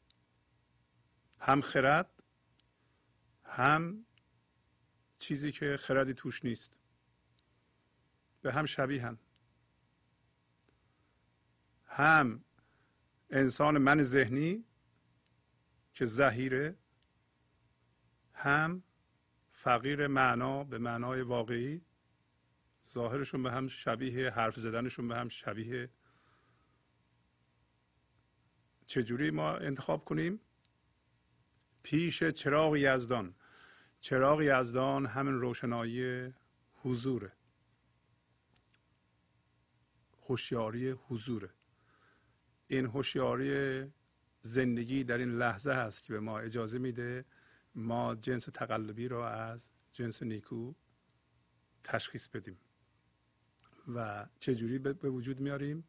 Speaker 1: هم خرد هم چیزی که خردی توش نیست. به هم شبیهند هم انسان من ذهنی که زهیره هم فقیر معنا به معنای واقعی ظاهرشون به هم شبیه حرف زدنشون به هم شبیه. چجوری ما انتخاب کنیم؟ پیش چراغ یزدان. چراغ یزدان همین روشنایی حضوره. هوشیاری حضوره. این هوشیاری زندگی در این لحظه هست که به ما اجازه میده ما جنس تقلبی رو از جنس نیکو تشخیص بدیم. و چجوری به وجود میاریم؟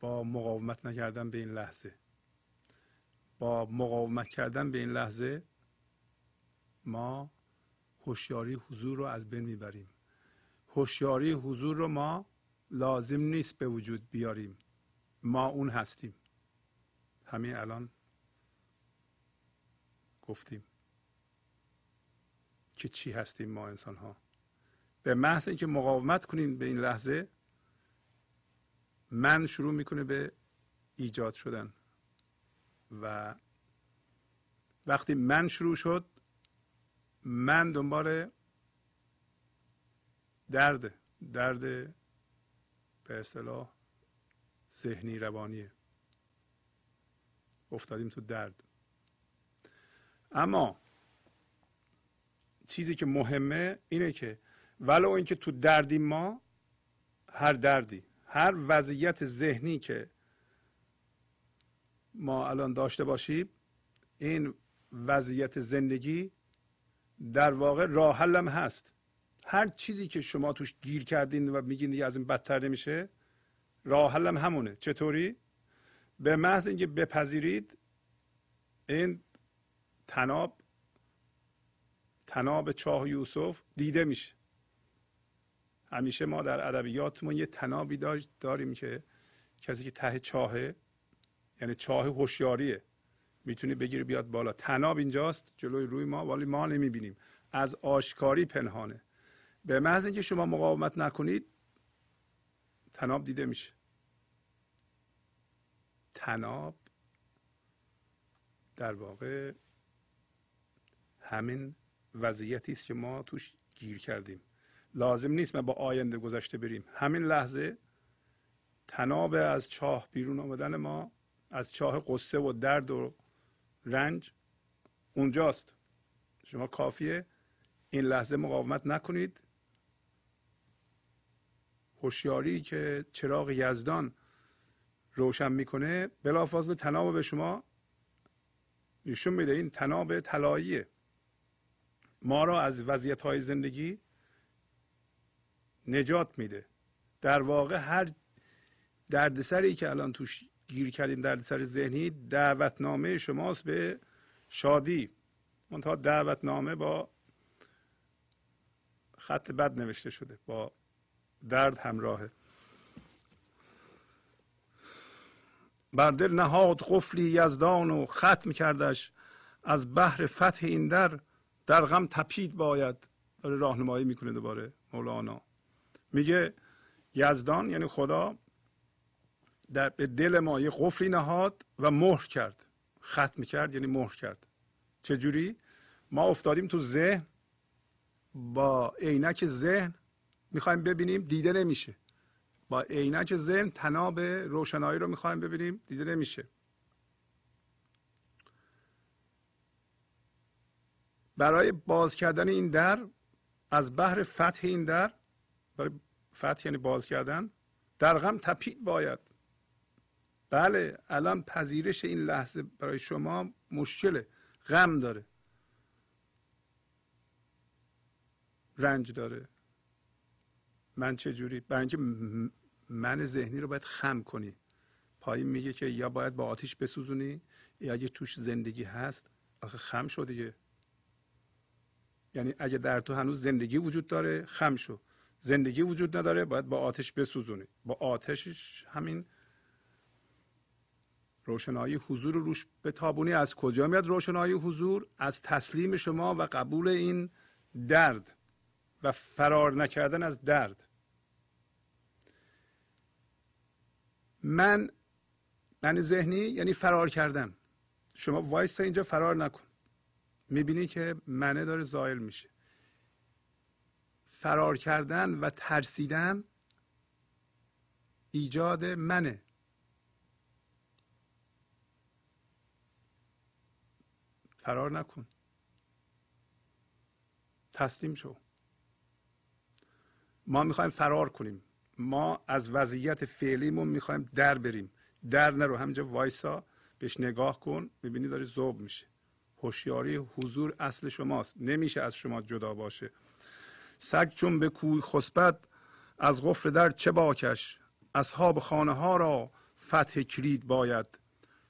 Speaker 1: با مقاومت نکردن به این لحظه. با مقاومت کردن به این لحظه ما هوشیاری حضور رو از بین می‌بریم. هوشیاری حضور رو ما لازم نیست به وجود بیاریم. ما اون هستیم. همین الان گفتیم که چی هستیم ما انسان ها به محض اینکه مقاومت کنیم به این لحظه من شروع می‌کنه به ایجاد شدن. و وقتی من شروع شد من دنبال درد درد به اصطلاح ذهنی روانیه. افتادیم تو درد. اما چیزی که مهمه اینه که ولو اینکه تو دردی ما هر دردی هر وضعیت ذهنی که ما الان داشته باشیم این وضعیت زندگی در واقع راه حلم هست. هر چیزی که شما توش گیر کردین و میگین دیگه از این بدتر نمیشه راه حلم همونه. چطوری؟ به محض اینکه بپذیرید این تناب تناب چاه یوسف دیده میشه. همیشه ما در ادبیاتمون یه تنابی داریم که کسی که ته چاهه یعنی چاه هوشیاریه. می‌تونی بگیری بیاد بالا. تناب اینجاست جلوی روی ما ولی ما نمی‌بینیم. از آشکاری پنهانه. به محض اینکه شما مقاومت نکنید تناب دیده میشه. تناب در واقع همین وضعیتی است که ما توش گیر کردیم. لازم نیست ما با آینده گذشته بریم. همین لحظه تناب از چاه بیرون آمدن ما از چاه قصه و درد و رنج اونجاست. شما کافیه این لحظه مقاومت نکنید. هوشیاری که چراغ یزدان روشن می‌کنه بلافاصله تناب به شما نشون میده. این تناب طلاییه. ما را از وضعیت های زندگی نجات میده. در واقع هر دردسری که الان توش گیر کردیم دردسر ذهنی دعوتنامه شماست به شادی. منتها دعوتنامه با خط بد نوشته شده با درد همراهه. بر دل نهاد قفلی یزدان و ختم کردش. از بحر فتح این در در غم تپید باید. داره راهنمایی می‌کنه دوباره مولانا. میگه یزدان یعنی خدا در به دل ما یه قفلی نهاد و مهر کرد. ختم کرد یعنی مهر کرد. چجوری؟ ما افتادیم تو ذهن. با عینک ذهن می‌خوایم ببینیم دیده نمیشه. با عینک ذهن تناب روشنایی رو می‌خوایم ببینیم دیده نمیشه. برای باز کردن این در از بحر فتح این در برای فتح یعنی باز کردن در غم تپید باید. بله الان پذیرش این لحظه برای شما مشکله غم داره. رنج داره. من چه جوری؟ برای اینکه من ذهنی رو باید خم کنی. پایین میگه که یا باید با آتیش بسوزونی یا اگه توش زندگی هست آخه خم شو دیگه. یعنی اگه در تو هنوز زندگی وجود داره خم شو. زندگی وجود نداره باید با آتش بسوزونی. با آتشش همین روشنایی حضور روش به تابونی از کجا میاد روشنایی حضور؟ از تسلیم شما و قبول این درد و فرار نکردن از درد. من من ذهنی یعنی فرار کردن. شما وایس اینجا فرار نکن. می‌بینی که منه داره زایل میشه. فرار کردن و ترسیدن ایجاد منه. فرار نکن. تسلیم شو. ما می‌خوایم فرار کنیم. ما از وضعیت فعلیمون می‌خوایم در بریم. در نرو. همینجا وایسا بهش نگاه کن. می‌بینی داری زوب میشه. هوشیاری حضور اصل شماست. نمیشه از شما جدا باشه. سگ چون به کوی خسبت از غفر در چه باکش؟ اصحاب خانه ها را فتح کلید باید.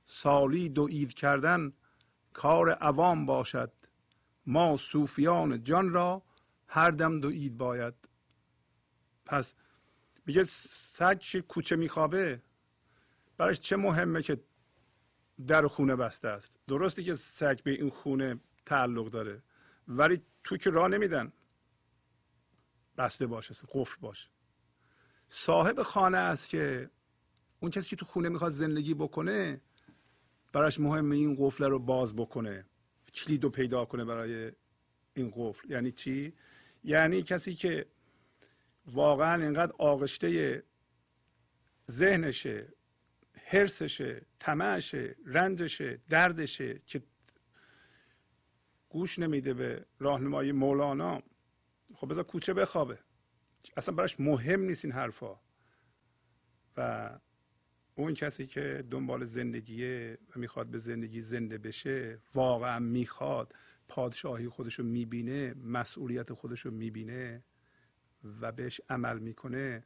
Speaker 1: سالی دو اید کردن کار عوام باشد. ما صوفیان جان را هر دم دو اید باید. پس میگه سگ کوچه میخوابه؟ برایش چه مهمه که در خونه بسته است؟ درسته که سگ به این خونه تعلق داره ولی تو که راه نمیدن. بسته باشه قفل باشه. صاحب خانه است که اون کسی که تو خونه می‌خواد زندگی بکنه براش مهمه این قفل رو باز بکنه. کلید رو پیدا کنه برای این قفل. یعنی چی؟ یعنی کسی که واقعا اینقدر آغشته ذهنشه حرسشه طمعشه رنجشه دردشه که گوش نمیده به راهنمایی مولانا خب بذار کوچه بخوابه. اصلا براش مهم نیست این حرفا. و اون کسی که دنبال زندگیه و می‌خواد به زندگی زنده بشه واقعا می‌خواد پادشاهی خودش رو می‌بینه مسئولیت خودش رو می‌بینه و بهش عمل می‌کنه.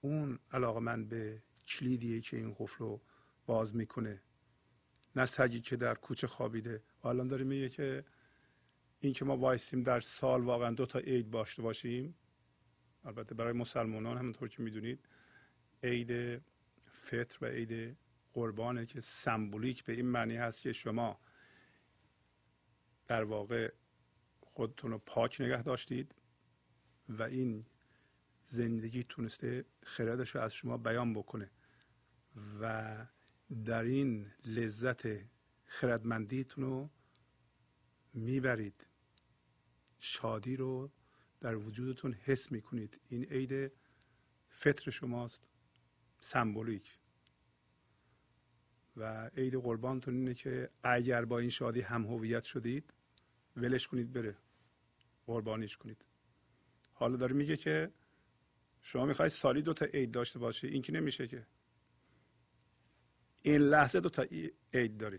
Speaker 1: اون علاقه من به کلیدیه که این قفل رو باز می‌کنه. نه سگی که در کوچه خوابیده. الان داره میگه که این که ما وایسیم در سال واقعا دو تا عید داشته باشیم. البته برای مسلمانان همونطور که می‌دونید عید فطر و عید قربانه که سمبولیک به این معنی هست که شما در واقع خودتون رو پاک نگه داشتید و این زندگی تونسته خردش رو از شما بیان بکنه و در این لذت خردمندیتون رو می‌برید. شادی رو در وجودتون حس می‌کنید. این عید فطر شماست. سمبولیک. و عید قربانتون اینه که اگر با این شادی هم هویت شدید ولش کنید بره. قربانیش کنید. حالا داره میگه که شما می‌خواید سالی دو تا عید داشته باشی این که نمیشه که. این لحظه دو تا عید داری.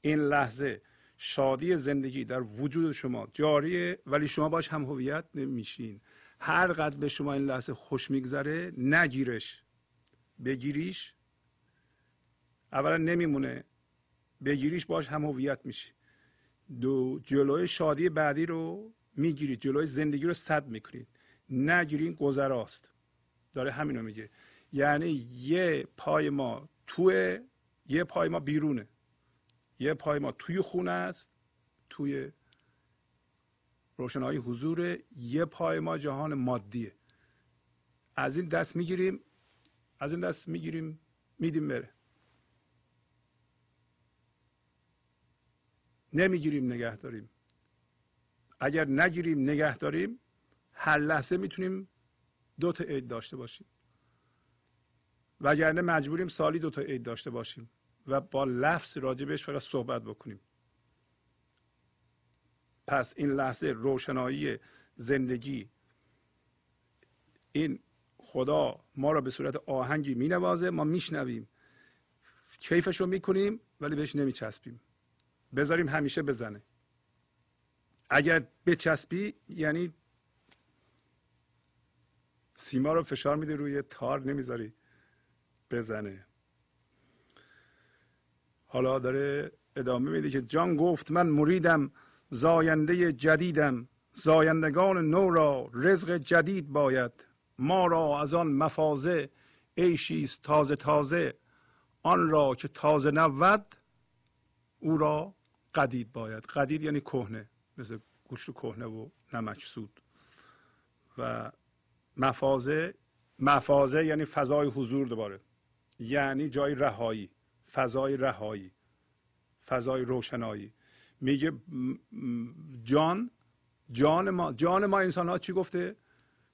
Speaker 1: این لحظه شادی زندگی در وجود شما جاریه ولی شما باش هم هویت نمیشین. هر قدر به شما این لحظه خوش میگذره نگیرش. بگیریش اولا نمیمونه بگیریش باش هم هویت میشی دو جلوی شادی بعدی رو می‌گیرید جلوی زندگی رو صد می‌کنید. نگیرین گذراست. داره همینو میگه. یعنی یه پای ما توی یه پای ما بیرونه. یه پای ما توی خونه است توی روشنایی حضور یه پای ما جهان مادیه. از این دست می‌گیریم از این دست می‌گیریم میدیم بره. نمی‌گیریم نگه داریم. اگر نگیریم نگه داریم هر لحظه می‌تونیم دو تا عید داشته باشیم. وگرنه مجبوریم سالی دو تا عید داشته باشیم و با لفظ راجبش فقط صحبت بکنیم. پس این لحظه روشنایی زندگی این خدا ما را به صورت آهنگی مینوازه ما میشنویم. کیفش رو می‌کنیم ولی بهش نمیچسبیم. بذاریم همیشه بزنه. اگر بچسبی یعنی سیما رو فشار میده روی تار نمی‌ذاری بزنه. حالا داره ادامه میده که جان گفت من مریدم زاینده جدیدم. زایندگان نو را رزق جدید باید. ما را از آن مفازه عیشی تازه تازه آن را که تازه نود او را قدید باید. قدید یعنی کهنه مثل گوشت کهنه و نمک سود. و مفازه مفازه یعنی فضای حضور دوباره. یعنی جای رهایی فضای رهایی فضای روشنایی. میگه جان جان ما جان ما انسان ها چی گفته؟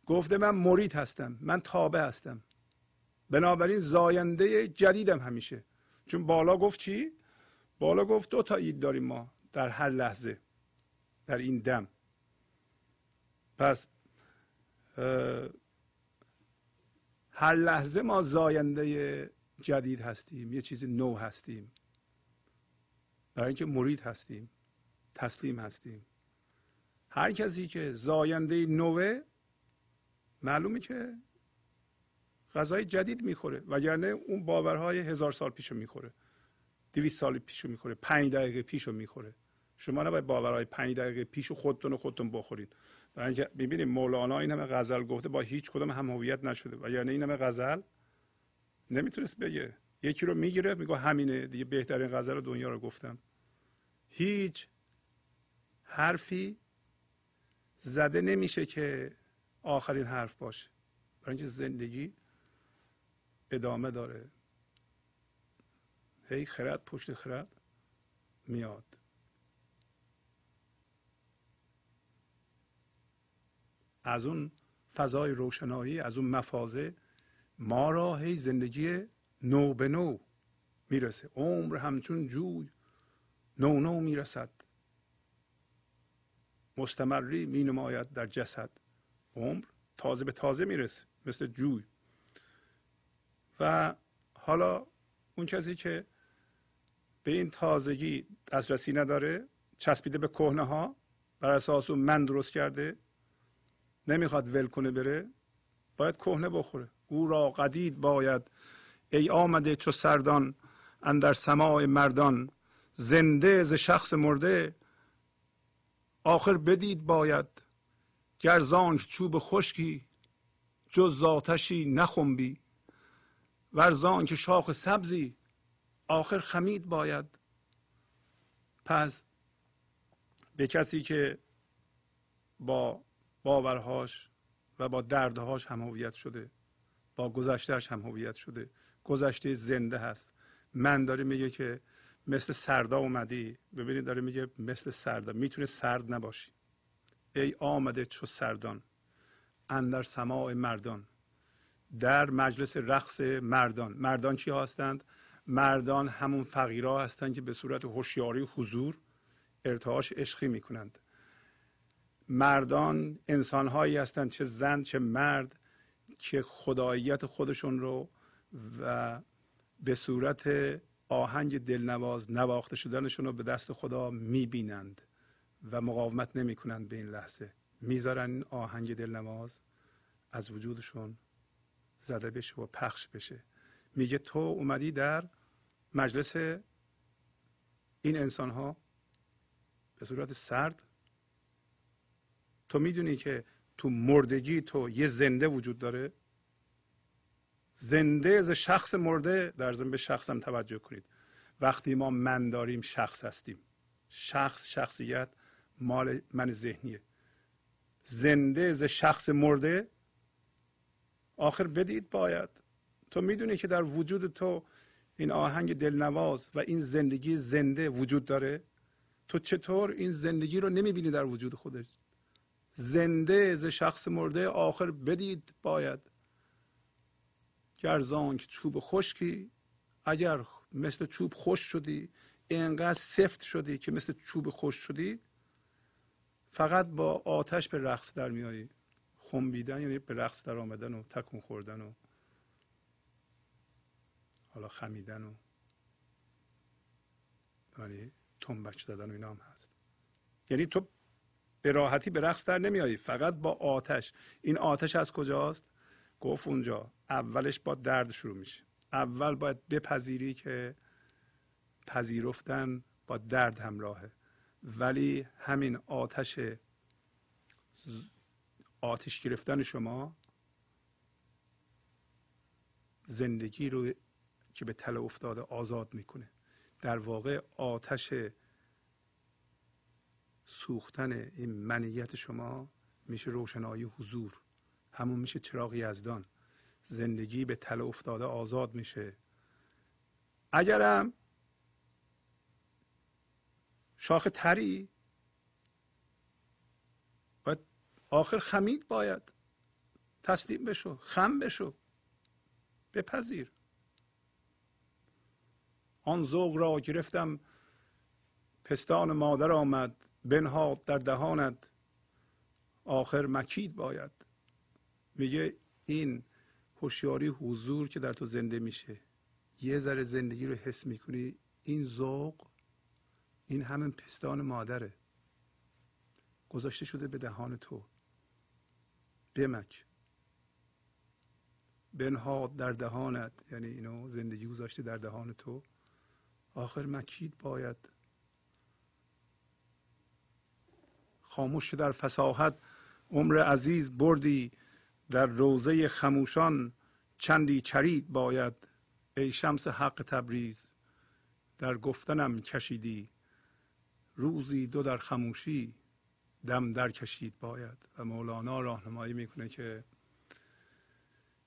Speaker 1: گفته من مرید هستم من تابع هستم. بنابراین زاینده جدیدم همیشه. چون بالا گفت چی؟ بالا گفت دو تا اید داریم ما در هر لحظه در این دم. پس هر لحظه ما زاینده جدید هستیم یه چیز نو هستیم. برای اینکه مرید هستیم تسلیم هستیم. هر کسی که زاینده نوه معلومه که غذای جدید می‌خوره وگرنه اون باورهای هزار سال پیشو می‌خوره دویست سال پیشو می‌خوره پنج دقیقه پیشو می‌خوره. شما نباید باورهای پنج دقیقه پیش خودتون و خودتون بخورید. برای اینکه ببینید مولانا این همه غزل گفته با هیچ کدوم هم هویت نشده و یعنی این همه غزل نمی‌تونست بگه. یکی رو می‌گیره میگه همینه دیگه بهترین غزل دنیا رو گفتم. هیچ حرفی زده نمیشه که آخرین حرف باشه. برای اینکه زندگی ادامه داره. هی خرد پشت خرد میاد. از اون فضای روشنایی از اون مفازه ما را هی زندگی نو به نو می‌رسه. عمر همچون جوی نو نو می‌رسد. مستمری می نماید در جسد. عمر تازه به تازه می‌رسه مثل جوی. و حالا اون کسی که به این تازگی دسترسی نداره چسبیده به کهنه ها بر اساس اون من درست کرده نمی‌خواد ول کنه بره باید کهنه بخوره. او را قدید باید ای آمده چو سردان اندر سماع مردان زنده ز شخص مرده آخر بدید باید گر چوب خشکی جز ذاتشی نخنبی. ور که شاخ سبزی آخر خمید باید. پس به کسی که با باورهاش و با دردهاش هم هویت شده با گذشتهش هم هویت شده گذشته زنده هست. من داره میگه که مثل سردا اومدی. ببینید داره میگه مثل سردا. می‌تونه سرد نباشی. ای آمده چو سردان اندر سماع مردان در مجلس رقص مردان. مردان چی هستند؟ مردان همون فقیرها هستند که به صورت هوشیاری حضور ارتعاش عشقی می‌کنند. مردان انسانهایی هستند چه زن چه مرد که خداییت خودشون رو و به صورت آهنگ دلنواز نواخته شدنشون رو به دست خدا می‌بینند. و مقاومت نمی‌کنند به این لحظه. می‌ذارن این آهنگ دلنواز از وجودشون زده بشه و پخش بشه. میگه تو اومدی در مجلس این انسان ها به صورت سرد. تو می‌دونی که تو مردگی تو یه زنده وجود داره. زنده از شخص مرده در ضمن به شخصم توجه کنید. وقتی ما من داریم شخص هستیم. شخص شخصیت مال من ذهنیه. زنده از شخص مرده؟ آخر بدید باید. تو می‌دونی که در وجود تو این آهنگ دلنواز و این زندگی زنده وجود داره؟ تو چطور این زندگی رو نمی‌بینی در وجود خودت زنده ز شخص مرده آخر بدید باید. گر زانک چوب خشکی اگر مثل چوب خوش شدی اینقدر سفت شدی که مثل چوب خوش شدی فقط با آتش به رقص در میایی خنبیدن یعنی به رقص در آمدن و تکون خوردن و حالا خمیدن و یعنی تنبک زدن و اینا هم هست. یعنی تو به راحتی به رقص در نمیایی فقط با آتش. این آتش از کجاست؟ گفت اونجا. اولش با درد شروع میشه. اول باید بپذیری که پذیرفتن با درد همراهه. ولی همین آتش آتش گرفتن شما زندگی رو که به تله افتاده آزاد می‌کنه. در واقع آتش سوختن این منیت شما میشه روشنایی حضور. همون میشه چراغ یزدان. زندگی به تله افتاده آزاد میشه. اگرم شاخ تری. باید آخر خمید باید. تسلیم بشو خم بشو. بپذیر. آن ذوق را گرفتم. پستان مادر آمد. بنهاد در دهانت. آخر مکید باید. میگه این هوشیاری حضور که در تو زنده میشه. یه ذره زندگی رو حس می‌کنی. این ذوق این همین پستان مادره. گذاشته شده به دهان تو. بمک. بنهاد در دهانت یعنی اینو زندگی گذاشته در دهان تو. آخر مکید باید. خاموش در فساحت عمر عزیز بردی در روزه خموشان. چندی چرید باید. ای شمس حق تبریز. در گفتنم کشیدی. روزی دو در خموشی دم در کشید باید. و مولانا راهنمایی می‌کنه که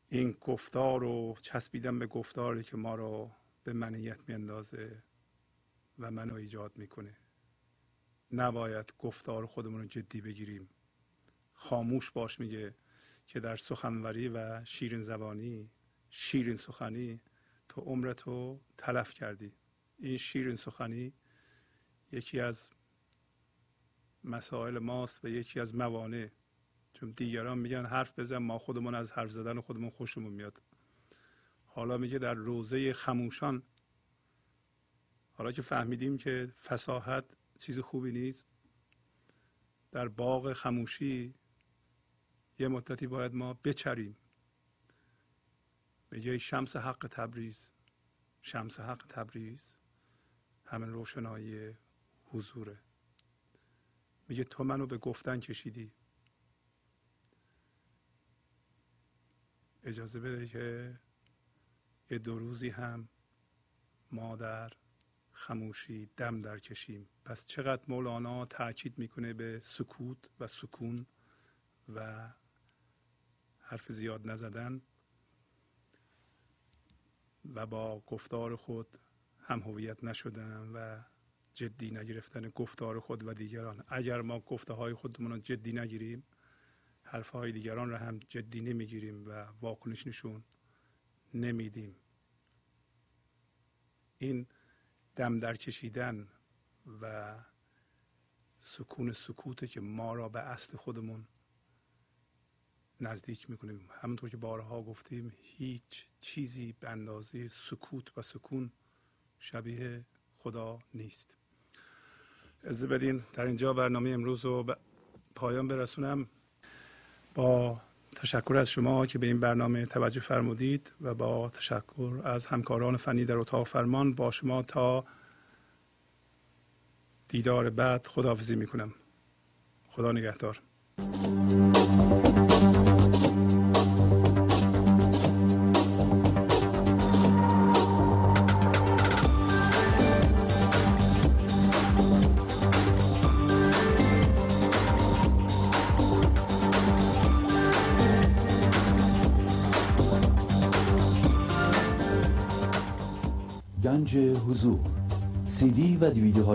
Speaker 1: این گفتار رو چسبیدن به گفتاری که ما رو به منیت میاندازه و منو ایجاد می‌کنه. نباید گفتار خودمون رو جدی بگیریم. خاموش باش میگه که در سخنوری و شیرین زبانی شیرین سخنی تو عمرتو تلف کردی. این شیرین سخنی یکی از مسائل ماست و یکی از موانع. چون دیگران میگن حرف بزن ما خودمون از حرف زدن خودمون خوشمون میاد. حالا میگه در روزه خموشان حالا که فهمیدیم که فساحت چیز خوبی نیست در باغ خموشی یه مدتی باید ما بچریم. میگه شمس حق تبریز شمس حق تبریز همین روشنایی حضوره. میگه تو منو به گفتن کشیدی. اجازه بده که یه دو روزی هم ما در خموشی دم در کشیم. پس چقدر مولانا تاکید می‌کنه به سکوت و سکون و حرف زیاد نزدن و با گفتار خود هم هویت نشدن و جدی نگرفتن گفتار خود و دیگران. اگر ما گفته های خودمون رو جدی نگیریم حرف های دیگران رو هم جدی نمی‌گیریم و واکنش نشون نمیدیم. این دم در کشیدن و سکون سکوته که ما را به اصل خودمون نزدیک می‌کنیم. همونطور که بارها گفتیم هیچ چیزی به اندازه سکوت و سکون شبیه خدا نیست. از بدین در اینجا برنامه امروز رو به پایان برسونم. با تشکر از شما که به این برنامه توجه فرمودید و با تشکر از همکاران فنی در اتاق فرمان با شما تا دیدار بعد خداحافظی می‌کنم. خدا نگهدار.